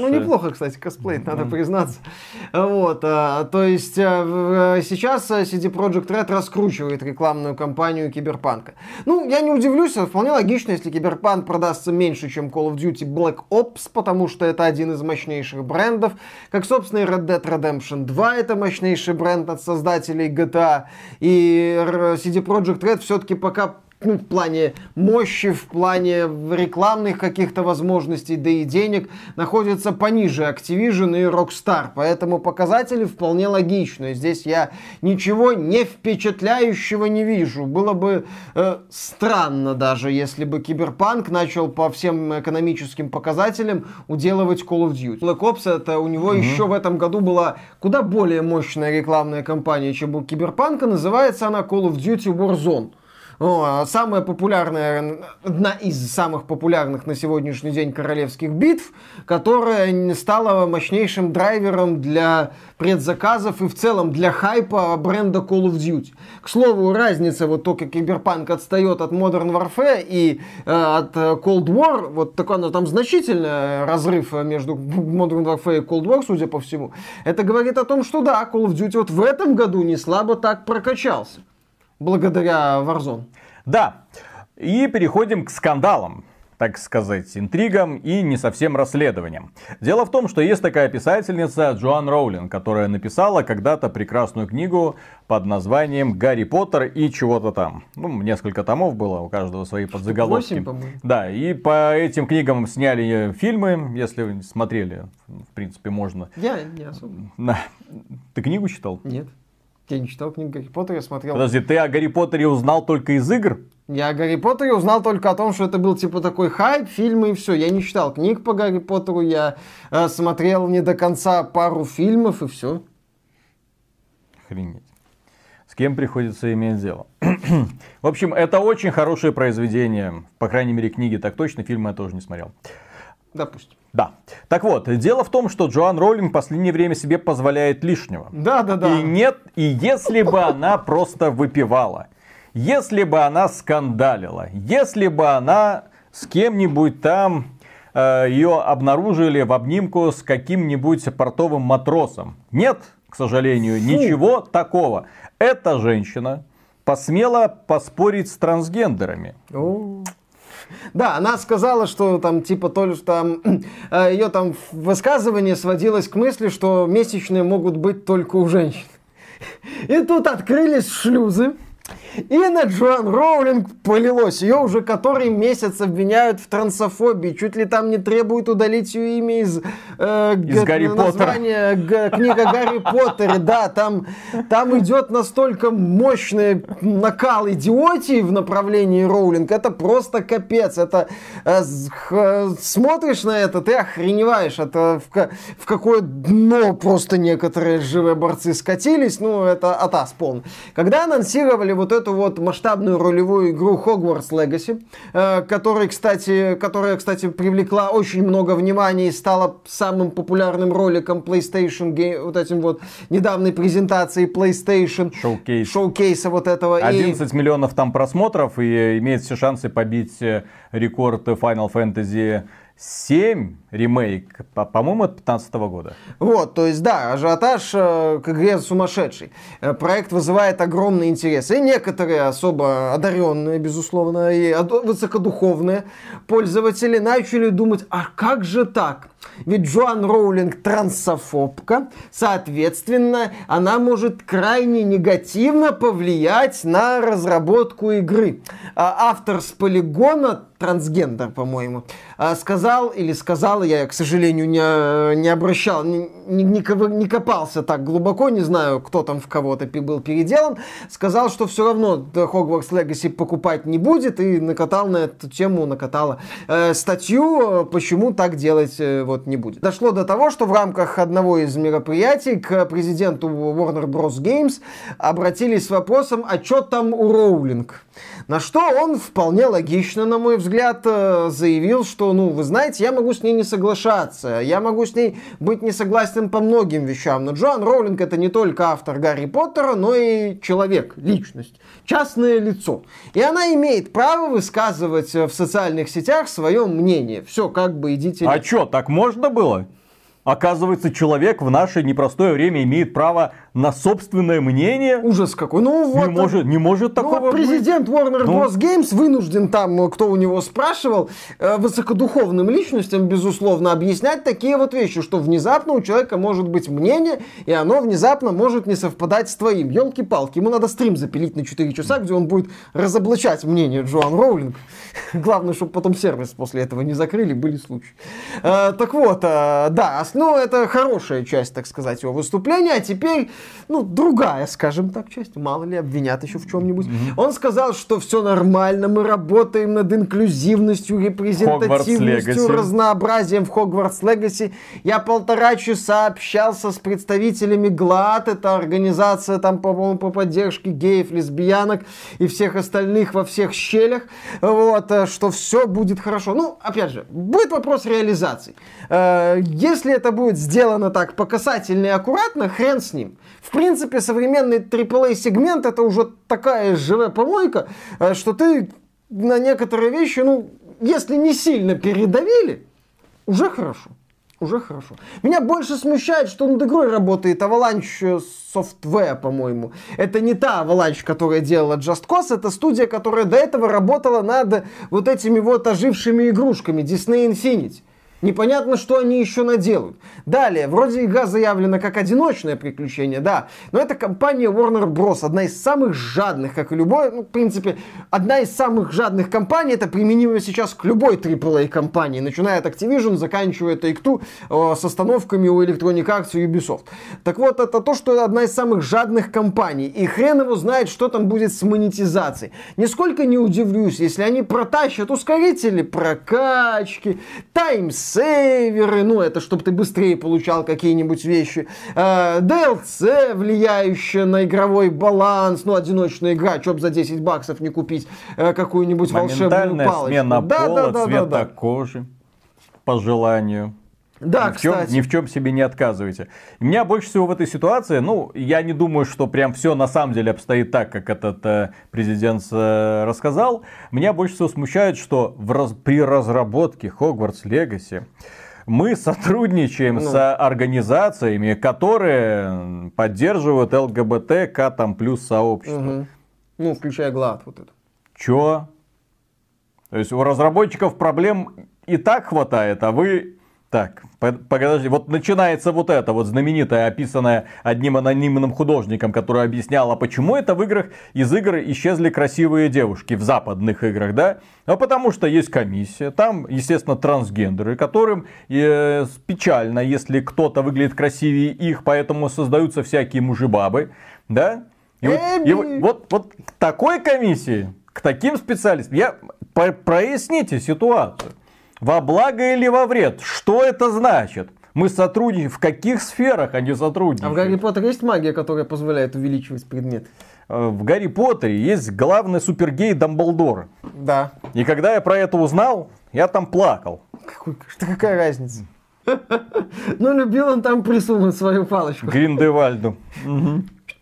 Ну неплохо, кстати, косплеит, надо признаться. Вот, а, то есть а, в- сейчас а, CD Projekt Red раскручивает рекламную кампанию Киберпанка. Ну, я не удивлюсь, а вполне логично, если Киберпанк продастся меньше, чем Call of Duty Black Ops, потому что это один из мощнейших брендов. Как, собственно, и Red Dead Redemption 2 это мощнейший бренд от создателей GTA. И CD Projekt Red все-таки пока ну, в плане мощи, в плане рекламных каких-то возможностей, да и денег, находится пониже Activision и Rockstar. Поэтому показатели вполне логичные. Здесь я ничего не впечатляющего не вижу. Было бы э, странно даже, если бы Киберпанк начал по всем экономическим показателям уделывать Call of Duty. Black Ops это у него еще в этом году была куда более мощная рекламная кампания, чем у Киберпанка. Называется она Call of Duty Warzone. А самая популярная, одна из самых популярных на сегодняшний день королевских битв, которая стала мощнейшим драйвером для предзаказов и в целом для хайпа бренда Call of Duty. К слову, разница, вот только Киберпанк отстает от Modern Warfare и э, от э, Cold War, вот такой ну, там значительный разрыв между Modern Warfare и Cold War, судя по всему. Это говорит о том, что да, Call of Duty вот в этом году не слабо так прокачался. Благодаря Warzone. Да, и переходим к скандалам так сказать, интригам и не совсем расследованиям. Дело в том, что есть такая писательница Джоан Роулинг, которая написала когда-то прекрасную книгу под названием «Гарри Поттер и чего-то там». Ну, несколько томов было, у каждого свои подзаголовки. восемь, по-моему. Да, и по этим книгам сняли фильмы, если смотрели, в принципе, можно. Я не особо. Ты книгу читал? Нет. Я не читал книгу Гарри Поттера, я смотрел. Подожди, ты о Гарри Поттере узнал только из игр? Я о Гарри Поттере узнал только о том, что это был типа такой хайп, фильмы и все. Я не читал книг по Гарри Поттеру, я э, смотрел не до конца пару фильмов и все. Охренеть. кем приходится иметь дело. В общем, это очень хорошее произведение. По крайней мере, книги так точно, фильмы я тоже не смотрел. Допустим. Да. Так вот, дело в том, что Джоан Роулинг в последнее время себе позволяет лишнего. Да, да, да. И нет, и если бы она просто выпивала, если бы она скандалила, если бы она с кем-нибудь там э, ее обнаружили в обнимку с каким-нибудь портовым матросом. Нет, к сожалению, Фу. ничего такого. Эта женщина посмела поспорить с трансгендерами. О. Да, она сказала, что там типа то ли там э, ее там высказывание сводилось к мысли, что месячные могут быть только у женщин. И тут открылись шлюзы. И на Джоан Роулинг полилось. Ее уже который месяц обвиняют в трансофобии. Чуть ли там не требуют удалить ее имя из, э, из Гарри названия г- книга Гарри Поттере. Да, там, там идет настолько мощный накал идиотии в направлении Роулинг. Это просто капец. Это э, э, смотришь на это, ты охреневаешь. Это в, в какое дно просто некоторые живые борцы скатились. Ну, это атас полный. Когда анонсировали вот эту вот масштабную ролевую игру Hogwarts Legacy, э, которая, кстати, которая, кстати, привлекла очень много внимания и стала самым популярным роликом PlayStation Game, вот этим вот недавней презентации PlayStation. Showcase. Шоукейса вот этого. 11 и... миллионов там просмотров и имеет все шансы побить э, рекорд Final Fantasy 7 ремейк, по-моему, от 15 года. Вот, то есть, да, ажиотаж э, к игре сумасшедший. Э, проект вызывает огромный интерес. И некоторые особо одаренные, безусловно, и высокодуховные пользователи начали думать, а как же так? Ведь Джоан Роулинг трансофобка, соответственно, она может крайне негативно повлиять на разработку игры. А автор с полигона, трансгендер, по-моему, а, сказал или сказала, я, к сожалению, не, не обращал, не, не, не копался так глубоко, не знаю, кто там в кого-то был переделан, сказал, что все равно Hogwarts Legacy покупать не будет, и накатал на эту тему, накатала э, статью, почему так делать э, вот не будет. Дошло до того, что в рамках одного из мероприятий к президенту Warner Bros. Games обратились с вопросом, а что там у Роулинг? На что он вполне логично, на мой взгляд, э, заявил, что, ну, вы знаете, я могу с ней не соглашаться, я могу с ней быть не согласен по многим вещам, но Джоан Роулинг это не только автор Гарри Поттера, но и человек, личность, частное лицо. И она имеет право высказывать в социальных сетях свое мнение. Все, как бы идите... А что, так можно было? Оказывается, человек в наше непростое время имеет право на собственное мнение. Ужас какой. Ну вот. Не может, не может ну, такого президент быть. Warner ну. Bros. Games вынужден там, кто у него спрашивал, э, высокодуховным личностям, безусловно, объяснять такие вот вещи, что внезапно у человека может быть мнение, и оно внезапно может не совпадать с твоим. Елки-палки, ему надо стрим запилить на 4 часа, где он будет разоблачать мнение Джоан Роулинг. Главное, чтобы потом сервис после этого не закрыли, были случаи. Э, так вот, э, да, ну, это хорошая часть, так сказать, его выступления. А теперь, ну, другая, скажем так, часть. Мало ли, обвинят еще в чем-нибудь. Mm-hmm. Он сказал, что все нормально, мы работаем над инклюзивностью, репрезентативностью, разнообразием в Хогвартс Легаси. Я полтора часа общался с представителями ГЛАД, это организация там, по-моему, по поддержке геев, лесбиянок и всех остальных во всех щелях. Вот, э, что все будет хорошо. Ну, опять же, будет вопрос реализации. Э, если это будет сделано так по касательно и аккуратно, хрен с ним. В принципе, современный AAA сегмент это уже такая живая помойка, э, что ты на некоторые вещи, ну, если не сильно передавили, уже хорошо. Уже хорошо. Меня больше смущает, что над игрой работает Avalanche Software, по-моему. Это не та Avalanche, которая делала Just Cause, это студия, которая до этого работала над вот этими вот ожившими игрушками Disney Infinity. Непонятно, что они еще наделают. Далее, вроде игра заявлена как одиночное приключение, да, но это компания Warner Bros. Одна из самых жадных, как и любой, ну, в принципе, одна из самых жадных компаний, это применимо сейчас к любой AAA компании, начиная от Activision, заканчивая Take-Two, э, с остановками у Electronic Arts и Ubisoft. Так вот, это то, что одна из самых жадных компаний, и хрен его знает, что там будет с монетизацией. Нисколько не удивлюсь, если они протащат ускорители прокачки, таймс сейверы, ну это чтобы ты быстрее получал какие-нибудь вещи, э, DLC, влияющие на игровой баланс, ну одиночная игра, чтоб за 10 баксов не купить э, какую-нибудь волшебную палочку. смена да, пола, да, да, цвета да, да. кожи, по желанию. Да, ни в, чем, кстати. ни в чем себе не отказывайте. Меня больше всего в этой ситуации, ну, я не думаю, что прям все на самом деле обстоит так, как этот э, президент э, рассказал. Меня больше всего смущает, что в раз, при разработке Hogwarts Legacy мы сотрудничаем ну. с организациями, которые поддерживают ЛГБТ, там плюс сообщество. Угу. Ну, включая ГЛАД вот это. Чё? То есть у разработчиков проблем и так хватает, а вы так, подожди, вот начинается вот это вот знаменитое, описанное одним анонимным художником, который объяснял, а почему это в играх, из игр исчезли красивые девушки, в западных играх, да? А потому что есть комиссия, там, естественно, трансгендеры, которым э, печально, если кто-то выглядит красивее их, поэтому создаются всякие мужибабы, да? И вот, и вот, вот, вот к такой комиссии, к таким специалистам, я, проясните ситуацию. Во благо или во вред? Что это значит? Мы сотрудничаем. В каких сферах они сотрудничают? А в Гарри Поттере есть магия, которая позволяет увеличивать предмет? Э, в Гарри Поттере есть главный супергей Дамблдор. Да. И когда я про это узнал, я там плакал. Какой, что какая разница? Ну, любил он там присунуть свою палочку. Гриндевальду.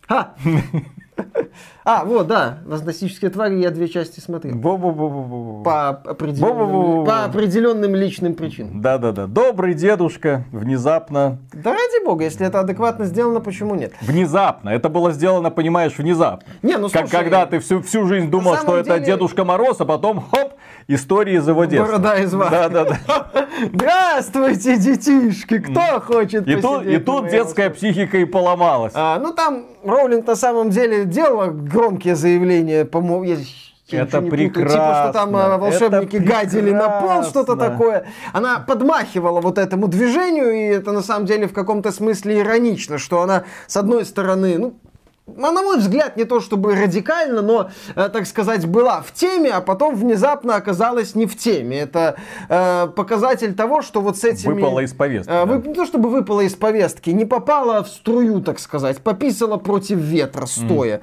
Ха! А, вот, да, фантастические твари я две части смотрел. По определенным, по определенным личным причинам. Да-да-да. Добрый дедушка, внезапно. Да ради бога, если это адекватно сделано, почему нет? Внезапно. Это было сделано, понимаешь, внезапно. Не, ну слушай, как, Когда ты всю, всю жизнь думал, что деле... это Дедушка Мороз, а потом, хоп, истории из его детства. Борода из вас. Да, да, да. Здравствуйте, детишки, кто хочет И тут, и тут детская психика и поломалась. А, ну там Роулинг на самом деле делала громкие заявления, по-моему, это прекрасно. Типа, что там а, волшебники гадили на пол, что-то такое. Она подмахивала вот этому движению, и это на самом деле в каком-то смысле иронично, что она, с одной стороны, ну, на мой взгляд, не то чтобы радикально, но, э, так сказать, была в теме, а потом внезапно оказалась не в теме. Это э, показатель того, что вот с этими... Выпала из повестки. Э, вы, да. Не то чтобы выпала из повестки, не попала в струю, так сказать, пописала против ветра стоя. Mm.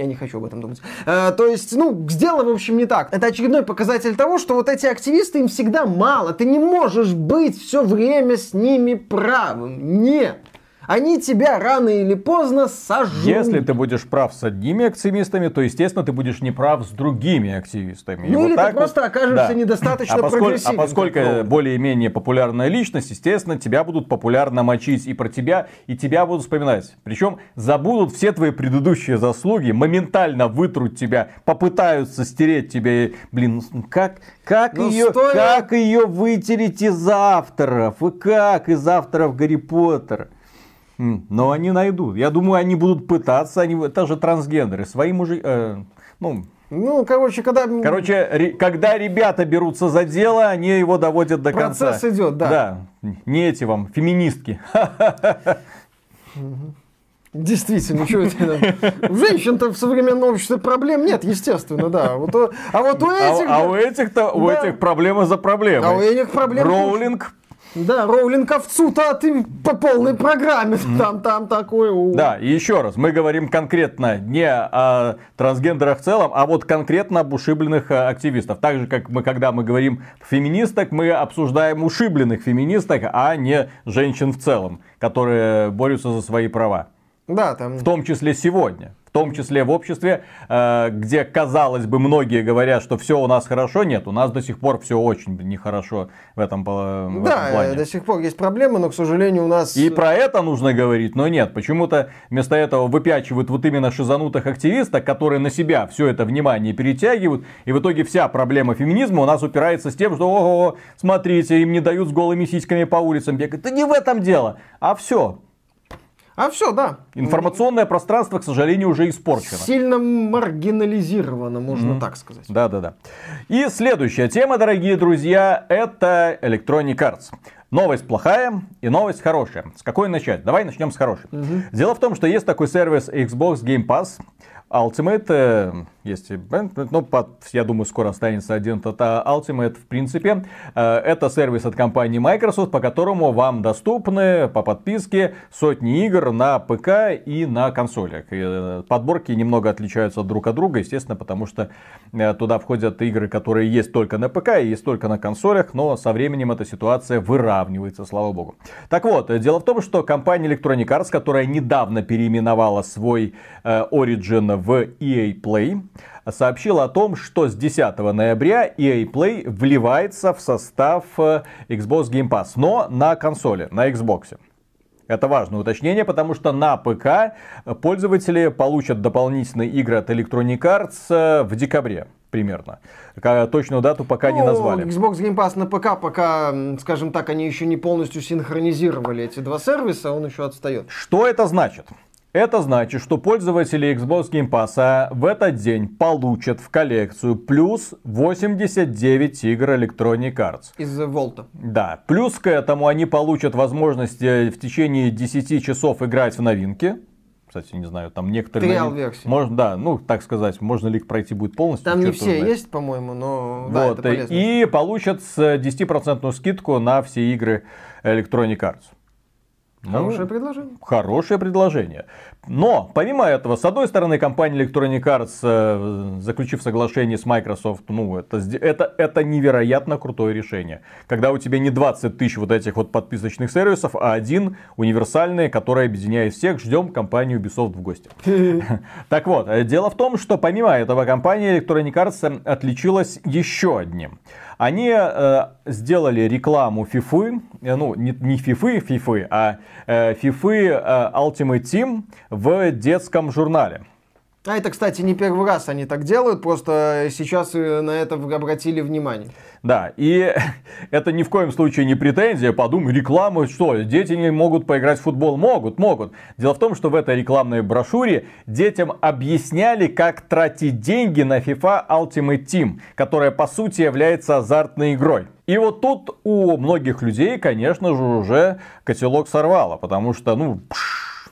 Я не хочу об этом думать. Э, то есть, ну, сделано, в общем, не так. Это очередной показатель того, что вот эти активисты, им всегда мало. Ты не можешь быть все время с ними правым. Нет они тебя рано или поздно сожрут. Если ты будешь прав с одними активистами, то, естественно, ты будешь неправ с другими активистами. Ну, И или вот ты просто вот, окажешься да. недостаточно а поскольку, А поскольку более-менее популярная личность, естественно, тебя будут популярно мочить и про тебя, и тебя будут вспоминать. Причем забудут все твои предыдущие заслуги, моментально вытрут тебя, попытаются стереть тебя. Блин, как, как, ну, ее, стоя... как ее вытереть из авторов? И как из авторов Гарри Поттера? Но они найдут. Я думаю, они будут пытаться, они тоже трансгендеры, свои мужи... Э, ну, ну, короче, когда... Короче, ре, когда ребята берутся за дело, они его доводят до Процесс конца. Процесс идет, да. Да, не эти вам, феминистки. Действительно, что это? У женщин-то в современном обществе проблем нет, естественно, да. Вот, а вот у а этих... А, а у этих-то, у этих проблема за проблемой. А у этих проблем... Роулинг да, Роулинг овцу-то ты по полной программе. Там, там такое. Да, и еще раз, мы говорим конкретно не о трансгендерах в целом, а вот конкретно об ушибленных э, активистов. Так же, как мы, когда мы говорим феминисток, мы обсуждаем ушибленных феминисток, а не женщин в целом, которые борются за свои права. Да, там... В том числе сегодня в том числе в обществе, э, где, казалось бы, многие говорят, что все у нас хорошо, нет, у нас до сих пор все очень нехорошо в этом, в да, этом плане. до сих пор есть проблемы, но, к сожалению, у нас... И про это нужно говорить, но нет, почему-то вместо этого выпячивают вот именно шизанутых активистов, которые на себя все это внимание перетягивают, и в итоге вся проблема феминизма у нас упирается с тем, что, ого, смотрите, им не дают с голыми сиськами по улицам бегать. Да не в этом дело, а все, а все, да. Информационное пространство, к сожалению, уже испорчено. Сильно маргинализировано, можно mm-hmm. так сказать. Да, да, да. И следующая тема, дорогие друзья, это Electronic Arts. Новость плохая и новость хорошая. С какой начать? Давай начнем с хорошей. Угу. Дело в том, что есть такой сервис Xbox Game Pass, Ultimate, э, есть, ну, я думаю, скоро останется один это Ultimate, в принципе. Э, это сервис от компании Microsoft, по которому вам доступны по подписке сотни игр на ПК и на консолях. И э, подборки немного отличаются друг от друга, естественно, потому что туда входят игры, которые есть только на ПК и есть только на консолях, но со временем эта ситуация выравнивается, слава богу. Так вот, дело в том, что компания Electronic Arts, которая недавно переименовала свой Origin в EA Play сообщил о том, что с 10 ноября EA Play вливается в состав э, Xbox Game Pass, но на консоли, на Xbox. Это важное уточнение, потому что на ПК пользователи получат дополнительные игры от Electronic Arts э, в декабре примерно. Точную дату пока ну, не назвали. Xbox Game Pass на ПК пока, скажем так, они еще не полностью синхронизировали эти два сервиса, он еще отстает. Что это значит? Это значит, что пользователи Xbox Game Pass в этот день получат в коллекцию плюс 89 игр Electronic Arts. Из Волта. Да. Плюс к этому они получат возможность э, в течение 10 часов играть в новинки. Кстати, не знаю, там некоторые... Триал версии. Можно, да, ну, так сказать, можно ли их пройти будет полностью. Там не все знает. есть, по-моему, но вот, да, это полезно. И получат 10% скидку на все игры Electronic Arts. Хорошее ну, предложение. Хорошее предложение. Но, помимо этого, с одной стороны, компания Electronic Arts, э, заключив соглашение с Microsoft, ну, это, это, это невероятно крутое решение. Когда у тебя не 20 тысяч вот этих вот подписочных сервисов, а один универсальный, который объединяет всех, ждем компанию Ubisoft в гости. Так вот, э, дело в том, что помимо этого, компания Electronic Arts отличилась еще одним. Они э, сделали рекламу FIFA, э, ну не, не FIFA, FIFA, а э, FIFA э, Ultimate Team в детском журнале. А это, кстати, не первый раз они так делают, просто сейчас на это обратили внимание. Да, и это ни в коем случае не претензия, подумай, реклама, что, дети не могут поиграть в футбол? Могут, могут. Дело в том, что в этой рекламной брошюре детям объясняли, как тратить деньги на FIFA Ultimate Team, которая по сути является азартной игрой. И вот тут у многих людей, конечно же, уже котелок сорвало, потому что, ну,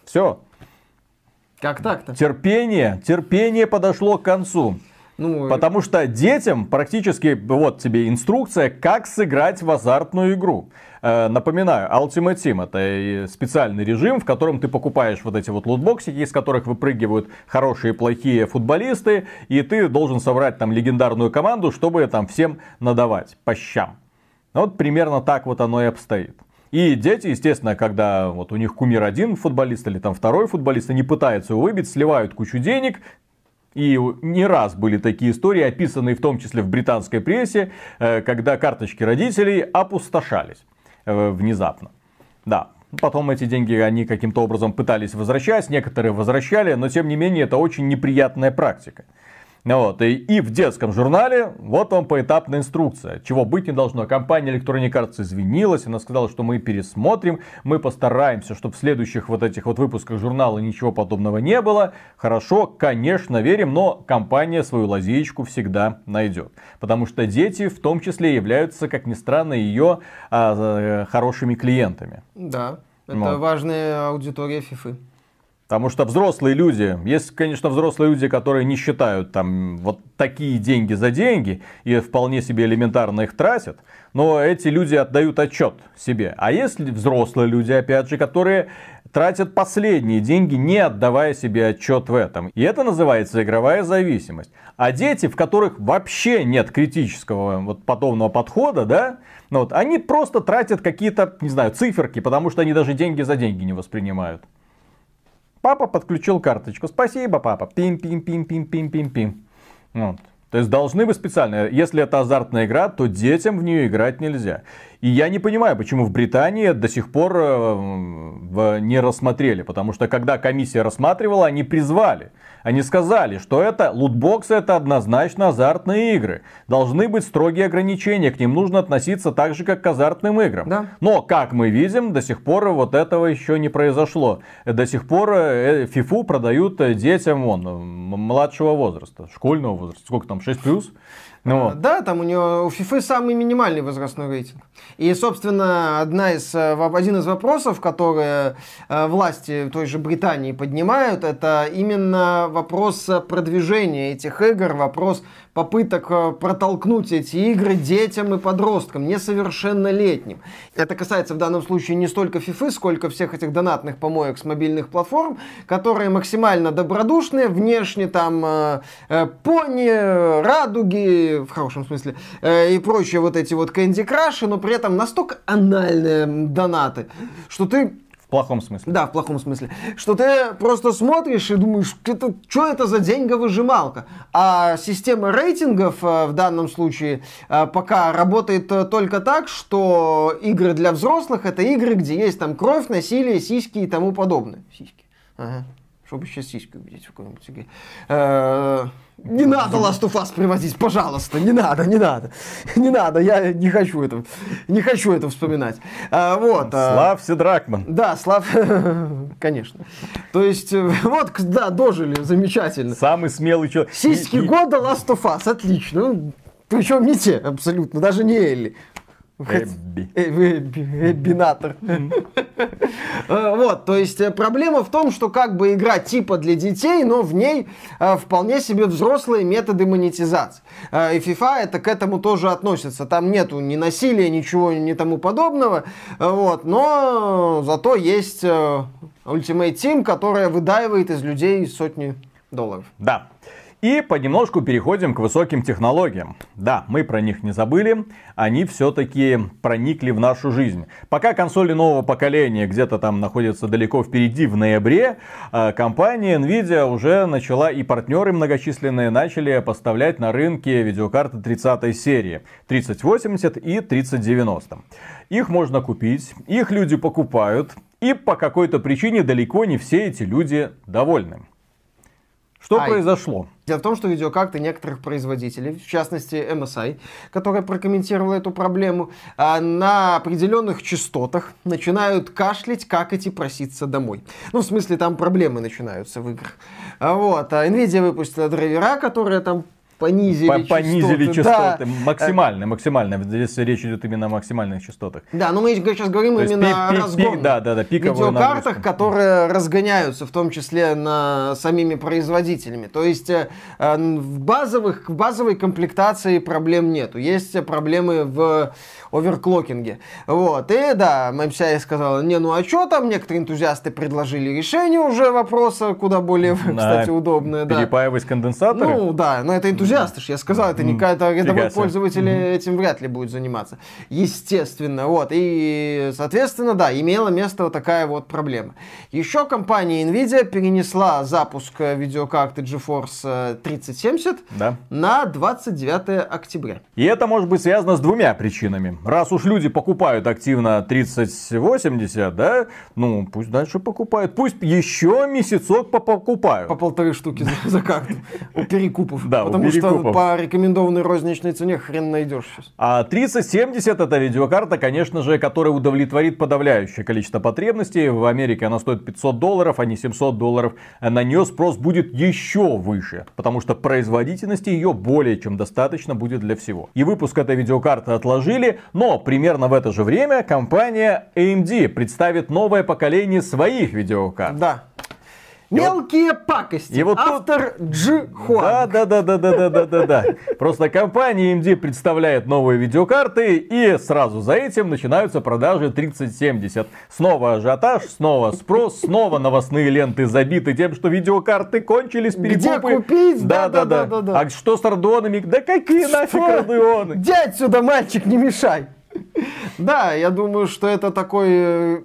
все, как так-то? Терпение, терпение подошло к концу. Ну, Потому что детям практически вот тебе инструкция, как сыграть в азартную игру. Э, напоминаю, Ultimate Team это специальный режим, в котором ты покупаешь вот эти вот лутбоксики, из которых выпрыгивают хорошие и плохие футболисты, и ты должен собрать там легендарную команду, чтобы там всем надавать по щам. Вот примерно так вот оно и обстоит. И дети, естественно, когда вот у них кумир один футболист или там второй футболист, они пытаются его выбить, сливают кучу денег, и не раз были такие истории, описанные в том числе в британской прессе, э, когда карточки родителей опустошались э, внезапно. Да, Потом эти деньги они каким-то образом пытались возвращать, некоторые возвращали, но тем не менее это очень неприятная практика. Вот, и, и в детском журнале вот вам поэтапная инструкция, чего быть не должно. Компания Electronic Arts извинилась, она сказала, что мы пересмотрим, мы постараемся, чтобы в следующих вот этих вот выпусках журнала ничего подобного не было. Хорошо, конечно, верим, но компания свою лазеечку всегда найдет. Потому что дети в том числе являются, как ни странно, ее а, хорошими клиентами. Да, это вот. важная аудитория FIFA. Потому что взрослые люди, есть, конечно, взрослые люди, которые не считают там вот такие деньги за деньги и вполне себе элементарно их тратят, но эти люди отдают отчет себе. А есть взрослые люди, опять же, которые тратят последние деньги, не отдавая себе отчет в этом. И это называется игровая зависимость. А дети, в которых вообще нет критического вот подобного подхода, да, ну вот, они просто тратят какие-то, не знаю, циферки, потому что они даже деньги за деньги не воспринимают. Папа подключил карточку. Спасибо, папа. Пим-пим-пим-пим-пим-пим-пим. Вот. То есть должны быть специально. Если это азартная игра, то детям в нее играть нельзя. И я не понимаю, почему в Британии до сих пор э, не рассмотрели. Потому что когда комиссия рассматривала, они призвали. Они сказали, что это лутбоксы, это однозначно азартные игры. Должны быть строгие ограничения, к ним нужно относиться так же, как к азартным играм. Да. Но, как мы видим, до сих пор вот этого еще не произошло. До сих пор FIFA э, продают детям вон, младшего возраста, школьного возраста. Сколько там, 6+. Ну. Да, там у него у FIFA самый минимальный возрастной рейтинг. И, собственно, одна из, э, один из вопросов, которые э, власти той же Британии поднимают, это именно вопрос продвижения этих игр, вопрос попыток э, протолкнуть эти игры детям и подросткам, несовершеннолетним. Это касается в данном случае не столько FIFA, сколько всех этих донатных помоек с мобильных платформ, которые максимально добродушные, внешне там э, э, пони, радуги, в хорошем смысле, э, и прочие вот эти вот Candy Crush, но при этом настолько анальные донаты, что ты в плохом смысле. Да, в плохом смысле. Что ты просто смотришь и думаешь, это, что это за деньговыжималка? А система рейтингов э, в данном случае э, пока работает э, только так, что игры для взрослых это игры, где есть там кровь, насилие, сиськи и тому подобное. Сиськи. Ага. Чтобы сейчас сиську увидеть в какой-нибудь игре. Не надо Last of Us привозить, пожалуйста, не надо, не надо, не надо, я не хочу это, не хочу это вспоминать. А, вот. А, Славься, Дракман. Да, слав, конечно. То есть, э, вот, да, дожили, замечательно. Самый смелый человек. Сиськи года Last of Us, отлично. Причем не те, абсолютно, даже не Элли. Эбби. Эббинатор. Э, вот, то есть э, проблема в том, что как бы игра типа для детей, но в ней э, вполне себе взрослые методы монетизации. И FIFA это к этому тоже относится. Там нету ни насилия, ничего, ни тому подобного. Вот, но зато есть Ultimate Team, которая выдаивает из людей сотни долларов. Да. И понемножку переходим к высоким технологиям. Да, мы про них не забыли, они все-таки проникли в нашу жизнь. Пока консоли нового поколения где-то там находятся далеко впереди в ноябре, э, компания Nvidia уже начала и партнеры многочисленные начали поставлять на рынке видеокарты 30 серии. 3080 и 3090. Их можно купить, их люди покупают, и по какой-то причине далеко не все эти люди довольны. Что Ай. произошло? Дело в том, что видеокарты некоторых производителей, в частности MSI, которая прокомментировала эту проблему, а, на определенных частотах начинают кашлять, какать и проситься домой. Ну, в смысле, там проблемы начинаются в играх. А вот. А Nvidia выпустила драйвера, которые там понизили, По понизили частоты. частоты. Да. Максимально, максимально. Здесь речь идет именно о максимальных частотах. Да, но мы сейчас говорим То именно пик, о разгонных да, да, да, видеокартах, нагрузку. которые разгоняются, в том числе на самими производителями. То есть э, в, базовых, в базовой комплектации проблем нету. Есть проблемы в оверклокинге. Вот. И да, MMCI сказала, не, ну а что там? Некоторые энтузиасты предложили решение уже вопроса, куда более, кстати, удобное. Перепаивать конденсаторы? Ну да, но это энтузиасты я сказал, это не какая-то рядовой пользователь этим вряд ли будет заниматься. Естественно, вот. И, соответственно, да, имела место вот такая вот проблема. Еще компания Nvidia перенесла запуск видеокарты GeForce 3070 да. на 29 октября. И это может быть связано с двумя причинами раз уж люди покупают активно 3080, да, ну, пусть дальше покупают. Пусть еще месяцок покупают. По полторы штуки за, за карту. У перекупов. Да, Потому у перекупов. что по рекомендованной розничной цене хрен найдешь сейчас. А 3070 это видеокарта, конечно же, которая удовлетворит подавляющее количество потребностей. В Америке она стоит 500 долларов, а не 700 долларов. На нее спрос будет еще выше, потому что производительности ее более чем достаточно будет для всего. И выпуск этой видеокарты отложили, но примерно в это же время компания AMD представит новое поколение своих видеокарт. Да. Мелкие вот, пакости. И вот Автор тут... Дж. Хуан. Да, да, да, да, да, да, да, да. Просто компания AMD представляет новые видеокарты, и сразу за этим начинаются продажи 3070. Снова ажиотаж, снова спрос, снова новостные ленты забиты тем, что видеокарты кончились, перекупы. Где купить? Да, да, да. да, да. А что с Radeonами? Да какие что? нафиг Radeon? Иди отсюда, мальчик, не мешай. Да, я думаю, что это такой э,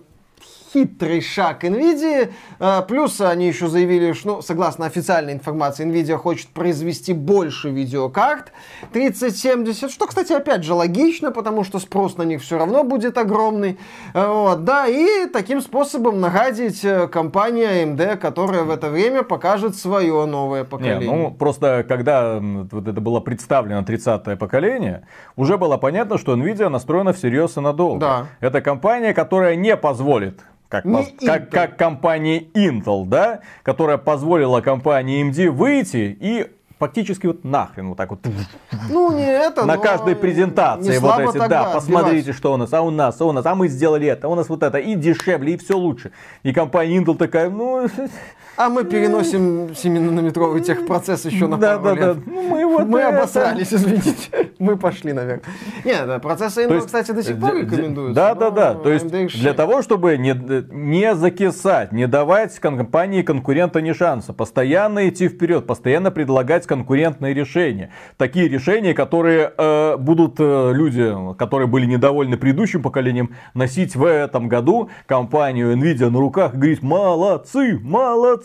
хитрый шаг NVIDIA. А, плюс они еще заявили, что, ну, согласно официальной информации, NVIDIA хочет произвести больше видеокарт 3070, что, кстати, опять же логично, потому что спрос на них все равно будет огромный. А, вот, да, и таким способом нагадить э, компания AMD, которая в это время покажет свое новое поколение. Не, ну, просто когда вот это было представлено 30-е поколение, уже было понятно, что NVIDIA настроена всерьез и надолго. Да. Это компания, которая не позволит как, не как, как компания Intel, да, которая позволила компании AMD выйти и фактически вот нахрен вот так вот. Ну, не это, На каждой презентации вот эти, да, посмотрите, отбивать. что у нас, а у нас, а у нас, а мы сделали это, а у нас вот это, и дешевле, и все лучше. И компания Intel такая, ну, А мы переносим 7-нанометровый техпроцесс еще на да, пару да, да, лет. ну, мы вот Мы это. обосрались, извините. Мы пошли наверх. Нет, да, процессы Intel, есть, кстати, до сих пор рекомендуются. Да, да, да. То есть для того, чтобы не, не закисать, не давать компании конкурента ни шанса, постоянно идти вперед, постоянно предлагать конкурентные решения. Такие решения, которые э, будут э, люди, которые были недовольны предыдущим поколением, носить в этом году компанию Nvidia на руках и говорить, молодцы, молодцы,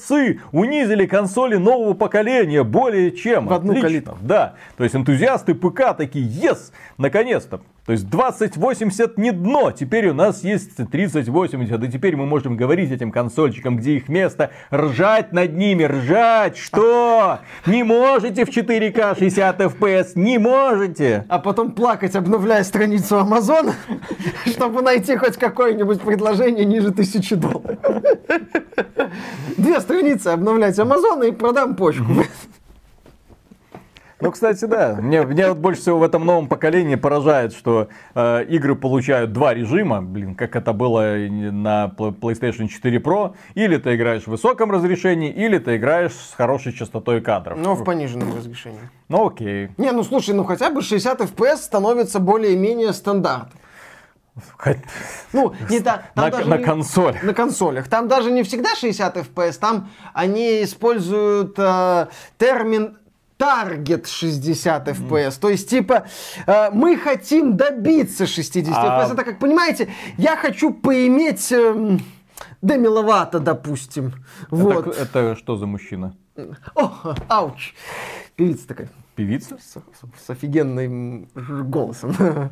унизили консоли нового поколения более чем. В одну Отлично». калитку. Да, то есть энтузиасты ПК такие, yes, наконец-то. То есть 2080 не дно, теперь у нас есть 3080, и теперь мы можем говорить этим консольчикам, где их место, ржать над ними, ржать, что? Не можете в 4К 60 FPS, не можете. А потом плакать, обновляя страницу Амазона, чтобы найти хоть какое-нибудь предложение ниже тысячи долларов. Две страницы обновлять Амазона и продам почку. Ну, кстати, да. Мне, мне вот больше всего в этом новом поколении поражает, что э, игры получают два режима. Блин, как это было на Pl- PlayStation 4 Pro. Или ты играешь в высоком разрешении, или ты играешь с хорошей частотой кадров. Но в пониженном разрешении. Ну, окей. Не, ну слушай, ну хотя бы 60 FPS становится более-менее стандартом. Ну, не та- там на, даже на не- консоль. на консолях. Там даже не всегда 60 FPS, там они используют э, термин таргет 60 FPS. То есть, типа, э, мы хотим добиться 60 А- FPS. Это, как понимаете, я хочу поиметь... эм, Деми Ловато, допустим. Вот. Это, это что за мужчина? О, ауч. Певица такая. Певица? С, с- с офигенным голосом.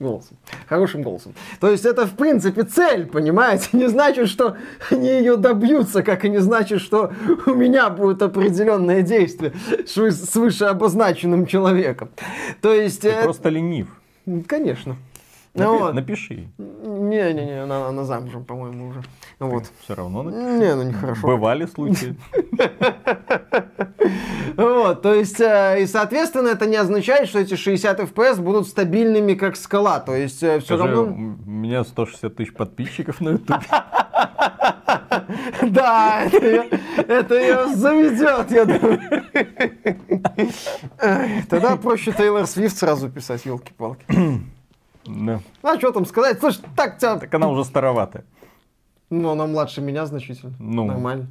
Голосом. Хорошим голосом. То есть это, в принципе, цель, понимаете? Не значит, что они ее добьются, как и не значит, что у меня будет определенное действие с вышеобозначенным человеком. То есть... Ты э, просто ленив. Конечно. Напи- Ну вот. Напиши. Не-не-не, она, она замужем, по-моему, уже. Ну Вот. Все равно напиши. Не, ну нехорошо. Бывали случаи. Вот, то есть, э, и, соответственно, это не означает, что эти 60 FPS будут стабильными, как скала. То есть, все Скажи, равно... у меня 160 тысяч подписчиков на YouTube. Да, это ее, заведет, я думаю. Тогда проще Тейлор Свифт сразу писать, елки-палки. Да. А что там сказать? Слушай, так тебя... Так она уже староватая. Ну, она младше меня значительно. Ну. Нормально.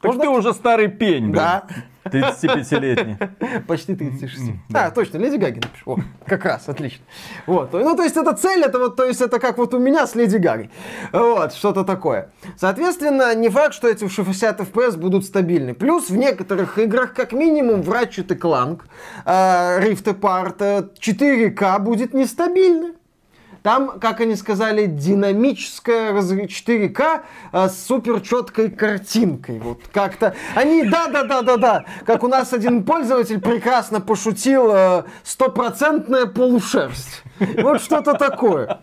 Так ты уже старый пень, блин. Да. 35-летний. Почти 36. А, точно, Леди Гаги напишу. О, как раз, отлично. Вот. Ну, то есть, это цель, это вот, то есть, это как вот у меня с Леди Гагой. Вот, что-то такое. Соответственно, не факт, что эти 60 FPS будут стабильны. Плюс в некоторых играх, как минимум, в Ratchet и Clank, э, Rift Apart, э, 4К будет нестабильно. Там, как они сказали, динамическая раз- 4К э, с супер четкой картинкой. Вот как-то. Они, да-да-да-да-да. Как у нас один пользователь прекрасно пошутил, э, стопроцентная полушерсть. Вот что-то такое.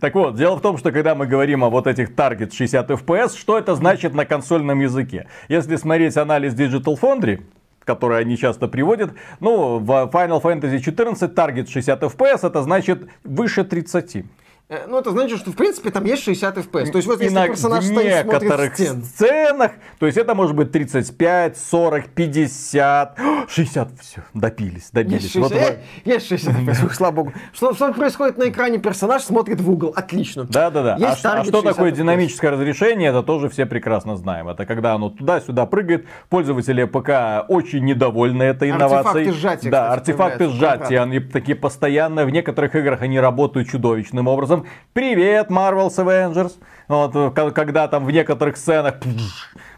Так вот, дело в том, что когда мы говорим о вот этих таргет 60 FPS, что это значит на консольном языке? Если смотреть анализ Digital Foundry, который они часто приводят, ну, в Final Fantasy 14 таргет 60 FPS, это значит выше 30. Э, Ну, это значит, что, в принципе, там есть 60 FPS. То есть, вот если на- персонаж стоит, некоторых стену. сценах, то есть это может быть 35, 40, 50, 60, все, допились, добились. Есть Вот 60, вы- э, есть 60 FPS, слава богу. Что, что происходит на экране? Персонаж смотрит в угол. Отлично. Да, да, да. А, а что 60 такое динамическое разрешение, это тоже все прекрасно знаем. Это когда оно туда-сюда прыгает. Пользователи п.к. очень недовольны этой инновацией. Артефакты сжатия, Да, кстати, артефакты сжатия, они такие постоянно. В некоторых играх они работают чудовищным образом. Привет, Marvel's Avengers. Вот, ко- когда там в некоторых сценах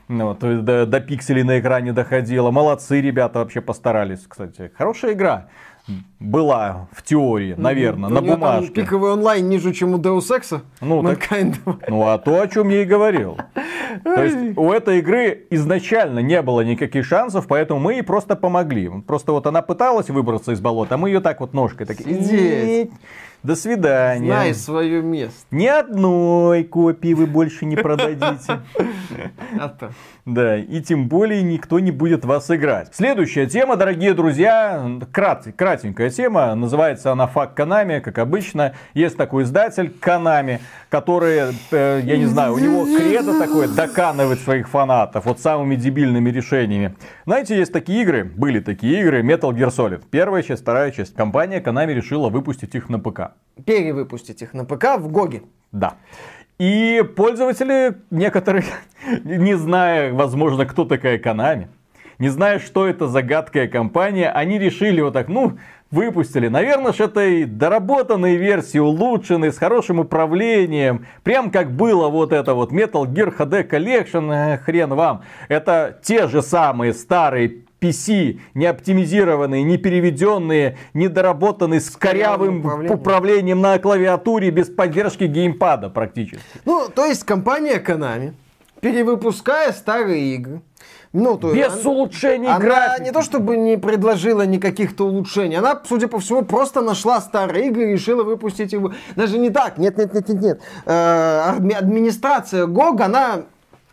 ну, вот, э, до, до пикселей на экране доходило. Молодцы, ребята, вообще постарались. Кстати, хорошая игра была в теории, наверное, У на бумажке. пиковый онлайн ниже, чем у Deus Ex. Ну, так- Mankind. Ну, а то, о чем я и говорил. То есть, у этой игры изначально не было никаких шансов, поэтому мы ей просто помогли. Просто вот она пыталась выбраться из болота, а мы ее так вот ножкой так... До свидания. Знай свое место. Ни одной копии вы больше не продадите. А то. Да, и тем более никто не будет вас играть. Следующая тема, дорогие друзья, крат, кратенькая тема, называется она Фак Канами, как обычно. Есть такой издатель Канами, который, э, я не знаю, у него кредо такое, доканывать своих фанатов вот самыми дебильными решениями. Знаете, есть такие игры, были такие игры, Metal Gear Solid. Первая часть, вторая часть. Компания Konami решила выпустить их на ПК. Перевыпустить их на ПК в Гоге. Да. И пользователи некоторые, не зная, возможно, кто такая Konami, не зная, что это за гадкая компания, они решили вот так, ну, выпустили. Наверное, ж это и доработанные версии, улучшенные, с хорошим управлением. Прям как было вот это вот Metal Gear HD Collection, э, хрен вам. Это те же самые старые PC, не оптимизированные, не переведенные, не доработанные с корявым управлением. управлением на клавиатуре без поддержки геймпада практически. Ну, то есть компания Konami, перевыпуская старые игры, ну, то Без она- улучшений Она графики. не то чтобы не предложила никаких-то улучшений, она, судя по всему, просто нашла старые игры и решила выпустить его. Даже не так, нет, нет, нет, нет, нет. Э, адми- администрация GOG, она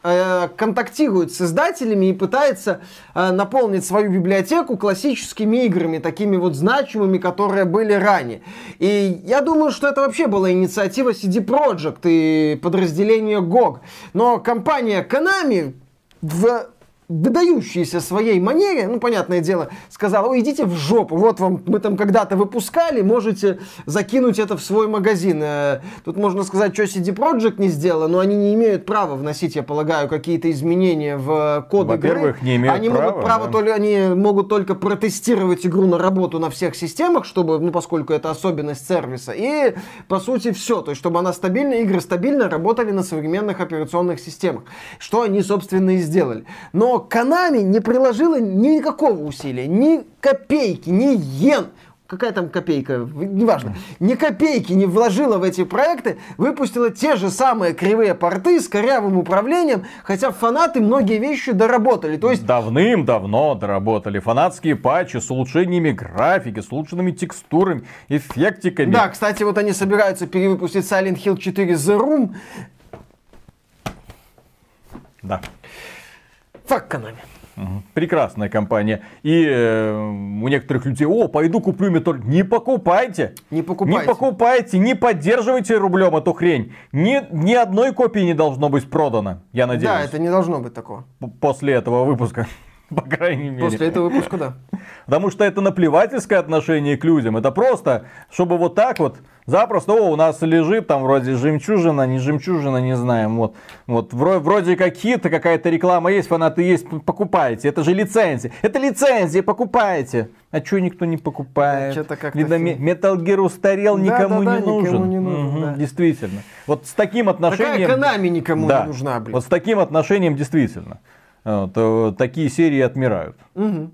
контактирует с издателями и пытается э, наполнить свою библиотеку классическими играми, такими вот значимыми, которые были ранее. И я думаю, что это вообще была инициатива CD Projekt и подразделение GOG. Но компания Konami в выдающейся своей манере, ну, понятное дело, сказала, ой, идите в жопу, вот вам, мы там когда-то выпускали, можете закинуть это в свой магазин. Э, Тут можно сказать, что CD Projekt не сделала, но они не имеют права вносить, я полагаю, какие-то изменения в код Во-первых, игры. не имеют они права, могут право да. только, они могут только протестировать игру на работу на всех системах, чтобы, ну, поскольку это особенность сервиса, и, по сути, все, то есть, чтобы она стабильно, игры стабильно работали на современных операционных системах, что они, собственно, и сделали. Но Konami не приложила никакого усилия, ни копейки, ни йен, какая там копейка, неважно, ни копейки не вложила в эти проекты, выпустила те же самые кривые порты с корявым управлением, хотя фанаты многие вещи доработали. То есть Давным-давно доработали фанатские патчи с улучшениями графики, с улучшенными текстурами, эффектиками. Да, кстати, вот они собираются перевыпустить Silent Hill 4 The Room. Да. Фак Konami. Прекрасная компания. И э, у некоторых людей, о, пойду куплю Metal. Не покупайте. Не покупайте. Не покупайте, не поддерживайте рублем эту хрень. Ни, ни одной копии не должно быть продано, я надеюсь, Да, это не должно быть такого. после этого выпуска. По крайней мере. После этого выпуска, да. Потому что это наплевательское отношение к людям. Это просто, чтобы вот так вот запросто, о, у нас лежит там вроде жемчужина, не жемчужина, не знаем. Вот, вот вро- вроде как хит, какая-то реклама есть, фанаты есть, покупайте. Это же лицензия. Это лицензия, покупайте. А чё никто не покупает? Чё-то как-то Видно, Metal Gear устарел, Да, никому да, да, не нужен. никому не нужен, Мгм, да. Действительно. Вот с таким отношением... Такая Konami никому Да. не нужна, блин. Вот с таким отношением действительно. Вот, э, такие серии отмирают. Мгм.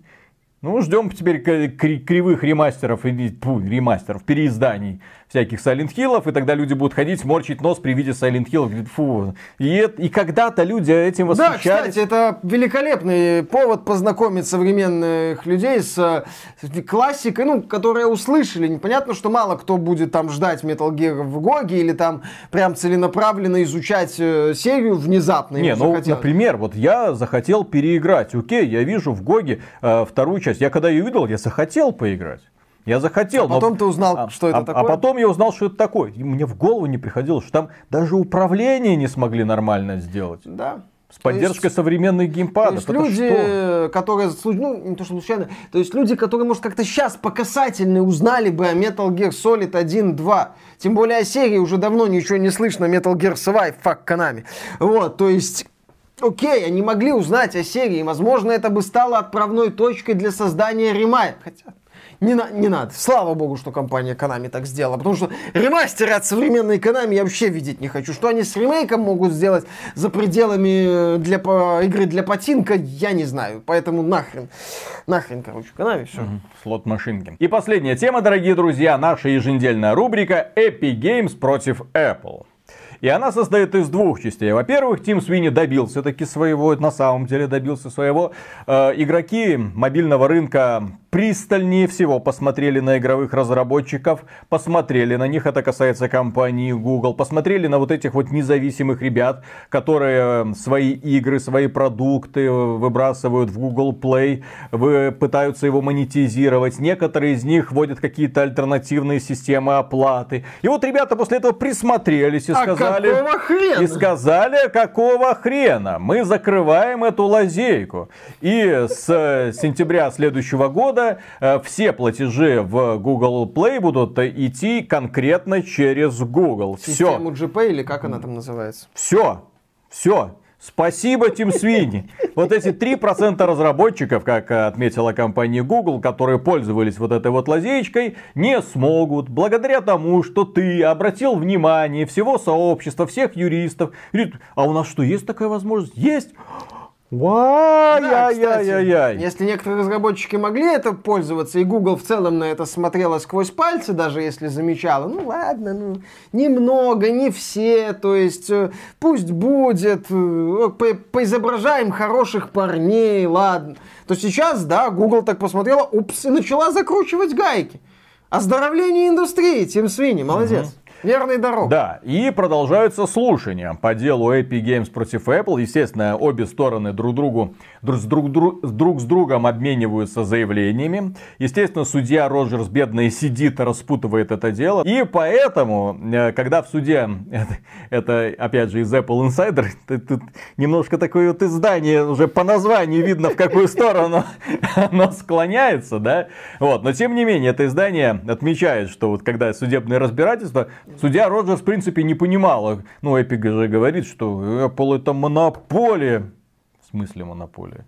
Ну, ждем теперь кривых ремастеров, или, ремастеров, переизданий всяких Silent Hill'ов, и тогда люди будут ходить, морчить нос при виде Silent Hill. говорит, Фу. И, и когда-то люди этим Да, восхищались. кстати, это великолепный повод познакомить современных людей с э, классикой, ну, которые услышали. Непонятно, что мало кто будет там ждать Metal Gear в Гоге или там прям целенаправленно изучать э, серию внезапно. Не, ну, захотелось. например, вот я захотел переиграть. Окей, я вижу в GOG е э, вторую часть. Я когда ее увидел, я захотел поиграть. Я захотел. А потом но- ты узнал, а- что это а- такое? А потом я узнал, что это такое. И мне в голову не приходило, что там даже управление не смогли нормально сделать. Да. С поддержкой современных То геймпадов. есть Это люди, что? э, которые, ну, не то что случайно, то есть люди, которые, может, как-то сейчас по касательной узнали бы о Metal Gear Solid 1, 2. Тем более о серии уже давно ничего не слышно, Metal Gear Survive, fuck Konami. Вот, то есть... Окей, они могли узнать о серии, возможно, это бы стало отправной точкой для создания ремайк. Хотя, не, на- не надо. Слава богу, что компания Konami так сделала. Потому что ремастеры от современной Konami я вообще видеть не хочу. Что они с ремейком могут сделать за пределами э, для, по- игры для потинка, я не знаю. Поэтому нахрен. Нахрен, короче, Konami, все. Слот машинки. И последняя тема, дорогие друзья, наша еженедельная рубрика Epic Games против Apple. И она состоит из двух частей. Во-первых, Тим Свини добился таки своего, на самом деле добился своего. Э, игроки мобильного рынка пристальнее всего посмотрели на игровых разработчиков, посмотрели на них, это касается компании Google, посмотрели на вот этих вот независимых ребят, которые свои игры, свои продукты выбрасывают в Google Play, пытаются его монетизировать. Некоторые из них вводят какие-то альтернативные системы оплаты. И вот ребята после этого присмотрелись и а сказали... какого хрена? И сказали, какого хрена? Мы закрываем эту лазейку. И с сентября следующего года э, все платежи в Google Play будут идти конкретно через Google. Систему Все. GP или как она там называется? Все. Все. Спасибо, Тим Свини. Вот эти 3% разработчиков, как отметила компания Google, которые пользовались вот этой вот лазеечкой, не смогут, благодаря тому, что ты обратил внимание всего сообщества, всех юристов. А у нас что, есть такая возможность? Есть! Ай-яй-яй-яй. Если некоторые разработчики могли это пользоваться, и Google в целом на это смотрела сквозь пальцы, даже если замечала, ну ладно, ну немного, не все, то есть э, пусть будет, э, по поизображаем хороших парней, ладно. То сейчас, да, Google так посмотрела, упс, и начала закручивать гайки. Оздоровление индустрии, Тим Свини, молодец. Угу. Верный дорог. Да, и продолжаются слушания по делу Epic Games против Apple. Естественно, обе стороны друг другу друг, с друг, друг, с другом обмениваются заявлениями. Естественно, судья Роджерс бедный сидит, распутывает это дело. И поэтому, э, когда в суде, это, это опять же из Apple Insider, тут немножко такое вот издание, уже по названию видно, в какую сторону оно склоняется, да. Вот, но тем не менее, это издание отмечает, что вот когда судебное разбирательство, судья Роджерс в принципе не понимала, ну, Эпик же говорит, что Apple это монополия. В смысле монополия?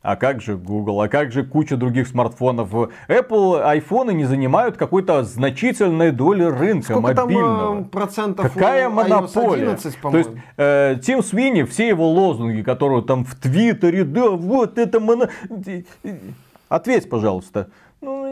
А как же Google, а как же куча других смартфонов? Apple айфоны не занимают какой-то значительной доли рынка Сколько мобильного. Там, э, процентов Какая монополия? 11, То есть э, Тим Свини, все его лозунги, которые там в Твиттере, да, вот это моно... Ответь, пожалуйста. Ну.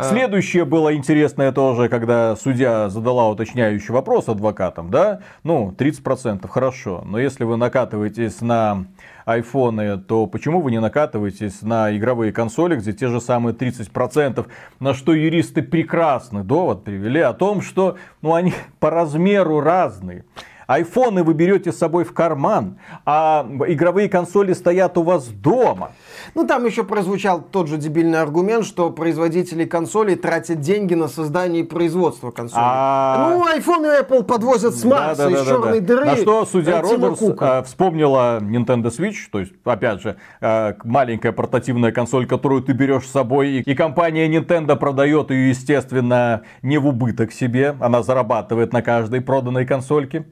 Следующее было интересное тоже, когда судья задала уточняющий вопрос адвокатам, да? Ну, 30% хорошо, но если вы накатываетесь на айфоны, то почему вы не накатываетесь на игровые консоли, где те же самые 30%, на что юристы прекрасный довод привели о том, что ну, они по размеру разные. Айфоны вы берете с собой в карман, а игровые консоли стоят у вас дома. Ну, там еще прозвучал тот же дебильный аргумент, что производители консолей тратят деньги на создание и производство консолей. А... Ну, iPhone и Apple подвозят с Марса, да, да, из да, черной да. дыры. На что судья Роджерс а, вспомнила Nintendo Switch, то есть, опять же, а, маленькая портативная консоль, которую ты берешь с собой, и компания Nintendo продает ее, естественно, не в убыток себе, она зарабатывает на каждой проданной консольке.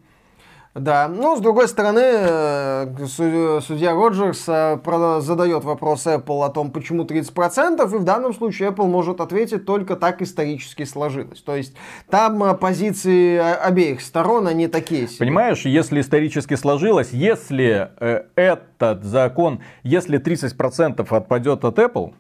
Да, ну, с другой стороны, э, судья Роджерс э, задает вопрос Apple о том, почему 30%, и в данном случае Apple может ответить только так исторически сложилось. То есть там э, позиции обеих сторон, они такие себе. Понимаешь, если исторически сложилось, если э, этот закон, если 30% отпадет от Apple,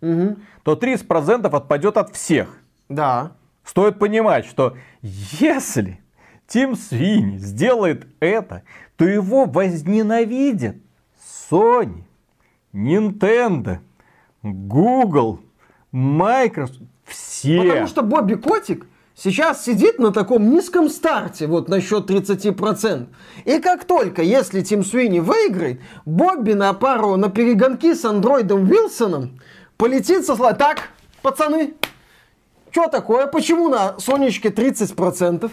угу. то 30% отпадет от всех. Да. Стоит понимать, что если Тим Свини сделает это, то его возненавидят Sony, Nintendo, Google, Microsoft, все. Потому что Бобби Котик сейчас сидит на таком низком старте, вот насчет 30%. И как только, если Тим Свини выиграет, Бобби на пару, на перегонки с андроидом Вилсоном полетит со слова. Так, пацаны, что такое? Почему на Сонечке 30%?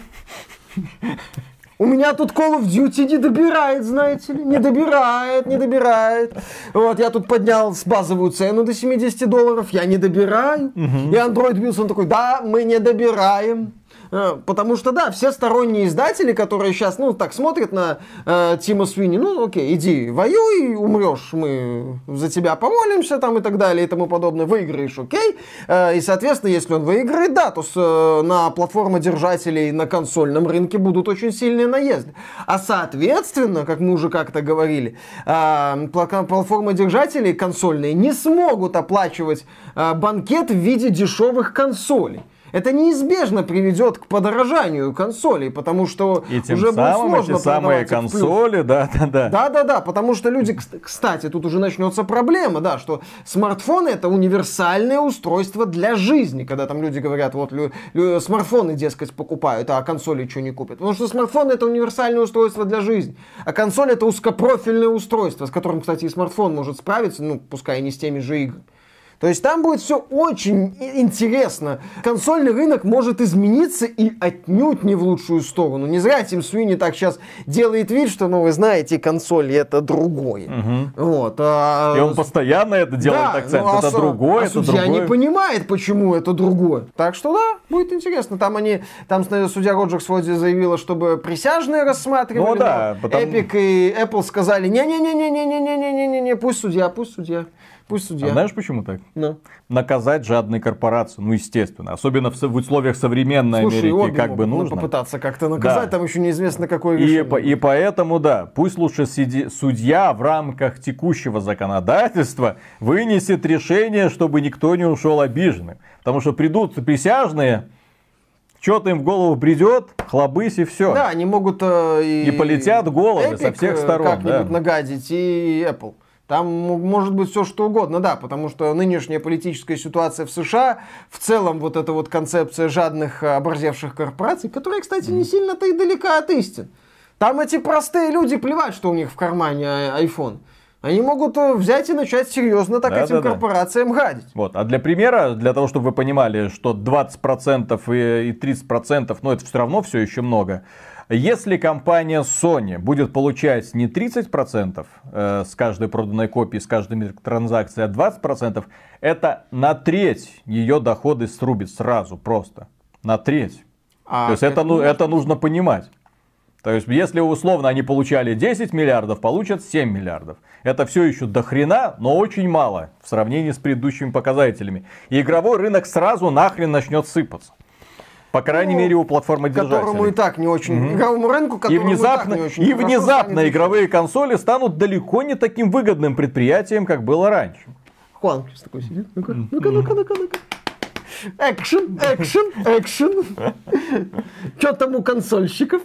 У меня тут Call of Duty не добирает, знаете ли. Не добирает, не добирает. Вот, я тут поднял с базовую цену до 70 долларов. Я не добираю. Угу. И Android Wilson такой, да, мы не добираем. Э, потому что, да, все сторонние издатели, которые сейчас, ну, так смотрят на э, Тима Свини, ну, окей, иди, воюй, умрешь, мы за тебя помолимся, там, и так далее, и тому подобное, выиграешь, окей. Э, и, соответственно, если он выиграет, да, то с, э, на платформодержателей на консольном рынке будут очень сильные наезды. А, соответственно, как мы уже как-то говорили, э, платформодержатели консольные не смогут оплачивать э, банкет в виде дешевых консолей. Это неизбежно приведет к подорожанию консолей, потому что И тем уже самым будет сложно эти самые консоли, да, да, да. Да, да, да, потому что люди, кс- кстати, тут уже начнется проблема, да, что смартфоны это универсальное устройство для жизни, когда там люди говорят, вот лю- лю- смартфоны, дескать, покупают, а консоли что не купят. Потому что смартфон это универсальное устройство для жизни, а консоль это узкопрофильное устройство, с которым, кстати, и смартфон может справиться, ну, пускай и не с теми же играми. То есть там будет все очень интересно. Консольный рынок может измениться и отнюдь не в лучшую сторону. Не зря Тим Суини так сейчас делает вид, что, ну, вы знаете, консоли это другое. Вот. а- И он постоянно это делает да, акцент. ну, а это со- другое, а это судья другое. не понимает, почему это другое. Так что да, будет интересно. Там они, там судья Роджерс вроде заявила, чтобы присяжные рассматривали. Ну да, но потому- Epic и Apple сказали, не-не-не-не-не-не-не-не-не, пусть судья, пусть судья, пусть судья. А знаешь почему так? Ну. Наказать жадные корпорации, ну естественно. Особенно в, со- в условиях современной Слушай, Америки, как бы ну, нужно. попытаться как-то наказать, Да. там еще неизвестно какое И, по- и поэтому, да, пусть лучше сиди- судья в рамках текущего законодательства вынесет решение, чтобы никто не ушел обиженным. Потому что придут присяжные, что-то им в голову придет, хлобысь и все. Да, они могут э, и... И полетят головы со Epic, всех э, сторон, Как-нибудь да. нагадить, и Apple. Там может быть все что угодно, да, потому что нынешняя политическая ситуация в США, в целом вот эта вот концепция жадных э, оборзевших корпораций, которая, кстати, не сильно-то и далека от истин. Там эти простые люди плевать, что у них в кармане iPhone. Они могут э, взять и начать серьезно так этим Да-да-да. корпорациям гадить. Вот. А для примера, для того, чтобы вы понимали, что 20% и и 30%, ну это все равно все еще много. Если компания Sony будет получать не 30% э, с каждой проданной копии, с каждой транзакции, а 20%, это на треть ее доходы срубит сразу просто. На треть. А То есть это, ну, это нужно понимать. То есть, если условно они получали 10 миллиардов, получат 7 миллиардов. Это все еще до хрена, но очень мало в сравнении с предыдущими показателями. И игровой рынок сразу нахрен начнет сыпаться. По крайней Ну, мере, у платформы Которому и так не очень... Игровому рынку, И внезапно, и так не очень и внезапно игровые консоли станут далеко не таким выгодным предприятием, как было раньше. Хуан сейчас такой сидит. Ну-ка, ну-ка, ну-ка, ну-ка, ну-ка. Экшен, экшен, экшен. Что там у консольщиков?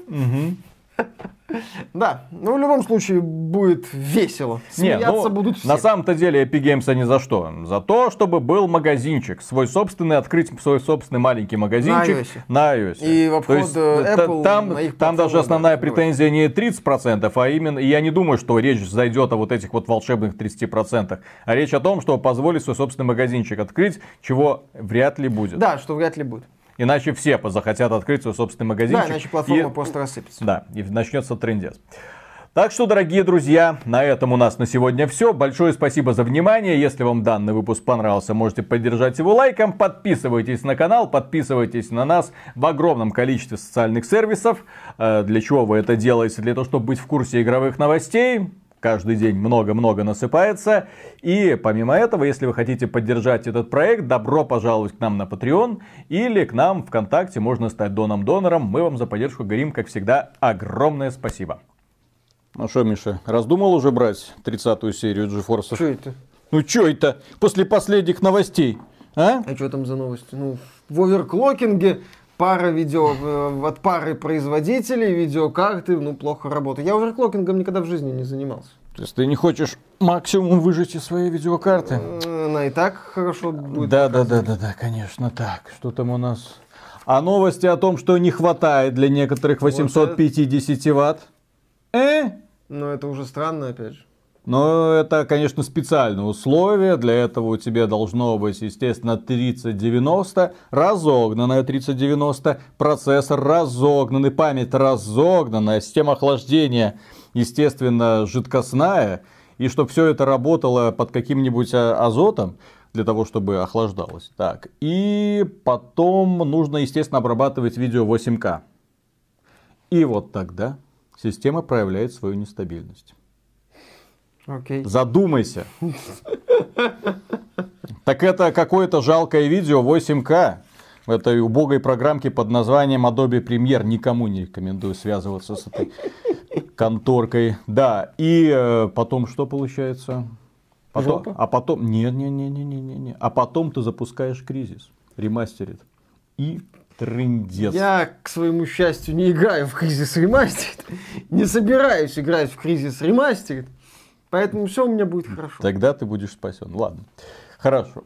Да, ну в любом случае будет весело. Не, Смеяться ну, будут все. На самом-то деле Epic Games они за что? За то, чтобы был магазинчик, свой собственный, открыть свой собственный маленький магазинчик iOS. на iOS. И в То обход, есть, э, Apple там, на там даже основная да, претензия не 30%, а именно, и я не думаю, что речь зайдет о вот этих вот волшебных 30%, а речь о том, что позволить свой собственный магазинчик открыть, чего вряд ли будет. Да, что вряд ли будет. Иначе все захотят открыть свой собственный магазинчик. Да, иначе платформа и- просто рассыпется. да, и начнется трендец. Так что, дорогие друзья, на этом у нас на сегодня все. Большое спасибо за внимание. Если вам данный выпуск понравился, можете поддержать его лайком. Подписывайтесь на канал, подписывайтесь на нас в огромном количестве социальных сервисов. Э, Для чего вы это делаете? Для того, чтобы быть в курсе игровых новостей. Каждый день много-много насыпается. И помимо этого, если вы хотите поддержать этот проект, добро пожаловать к нам на Patreon или к нам ВКонтакте. Можно стать доном-донором. Мы вам за поддержку говорим, как всегда, огромное спасибо. Ну что, Миша, раздумал уже брать 30-ю серию GeForce? Что это? Ну что это? После последних новостей, а? А что там за новости? Ну, в оверклокинге пара видео э, от пары производителей, видеокарты, ну, плохо работают. Я оверклокингом никогда в жизни не занимался. То есть ты не хочешь максимум выжить из своей видеокарты? Э, Она и так хорошо будет. Да, да, да, да, да, конечно, так. Что там у нас? А новости о том, что не хватает для некоторых 850 ватт? Э? Но это уже странно, опять же. Но это, конечно, специальное условие. Для этого у тебя должно быть, естественно, 3090, разогнанная 3090, процессор разогнанный, память разогнанная, система охлаждения, естественно, жидкостная. И чтобы все это работало под каким-нибудь а, азотом, для того, чтобы охлаждалось. Так, и потом нужно, естественно, обрабатывать видео 8К. И вот тогда система проявляет свою нестабильность. Окей. Задумайся. Так это какое-то жалкое видео 8К в этой убогой программке под названием Adobe Premiere. Никому не рекомендую связываться с этой конторкой. Да, и э, потом что получается? Потом, Жопа? а потом... Не, не, не, не, не, не, не. А потом ты запускаешь кризис, ремастерит. и трындец. Я, к своему счастью, не играю в Кризис Ремастерит. Не собираюсь играть в Кризис Ремастерит. Поэтому все у меня будет хорошо. Тогда ты будешь спасен. Ладно. Хорошо.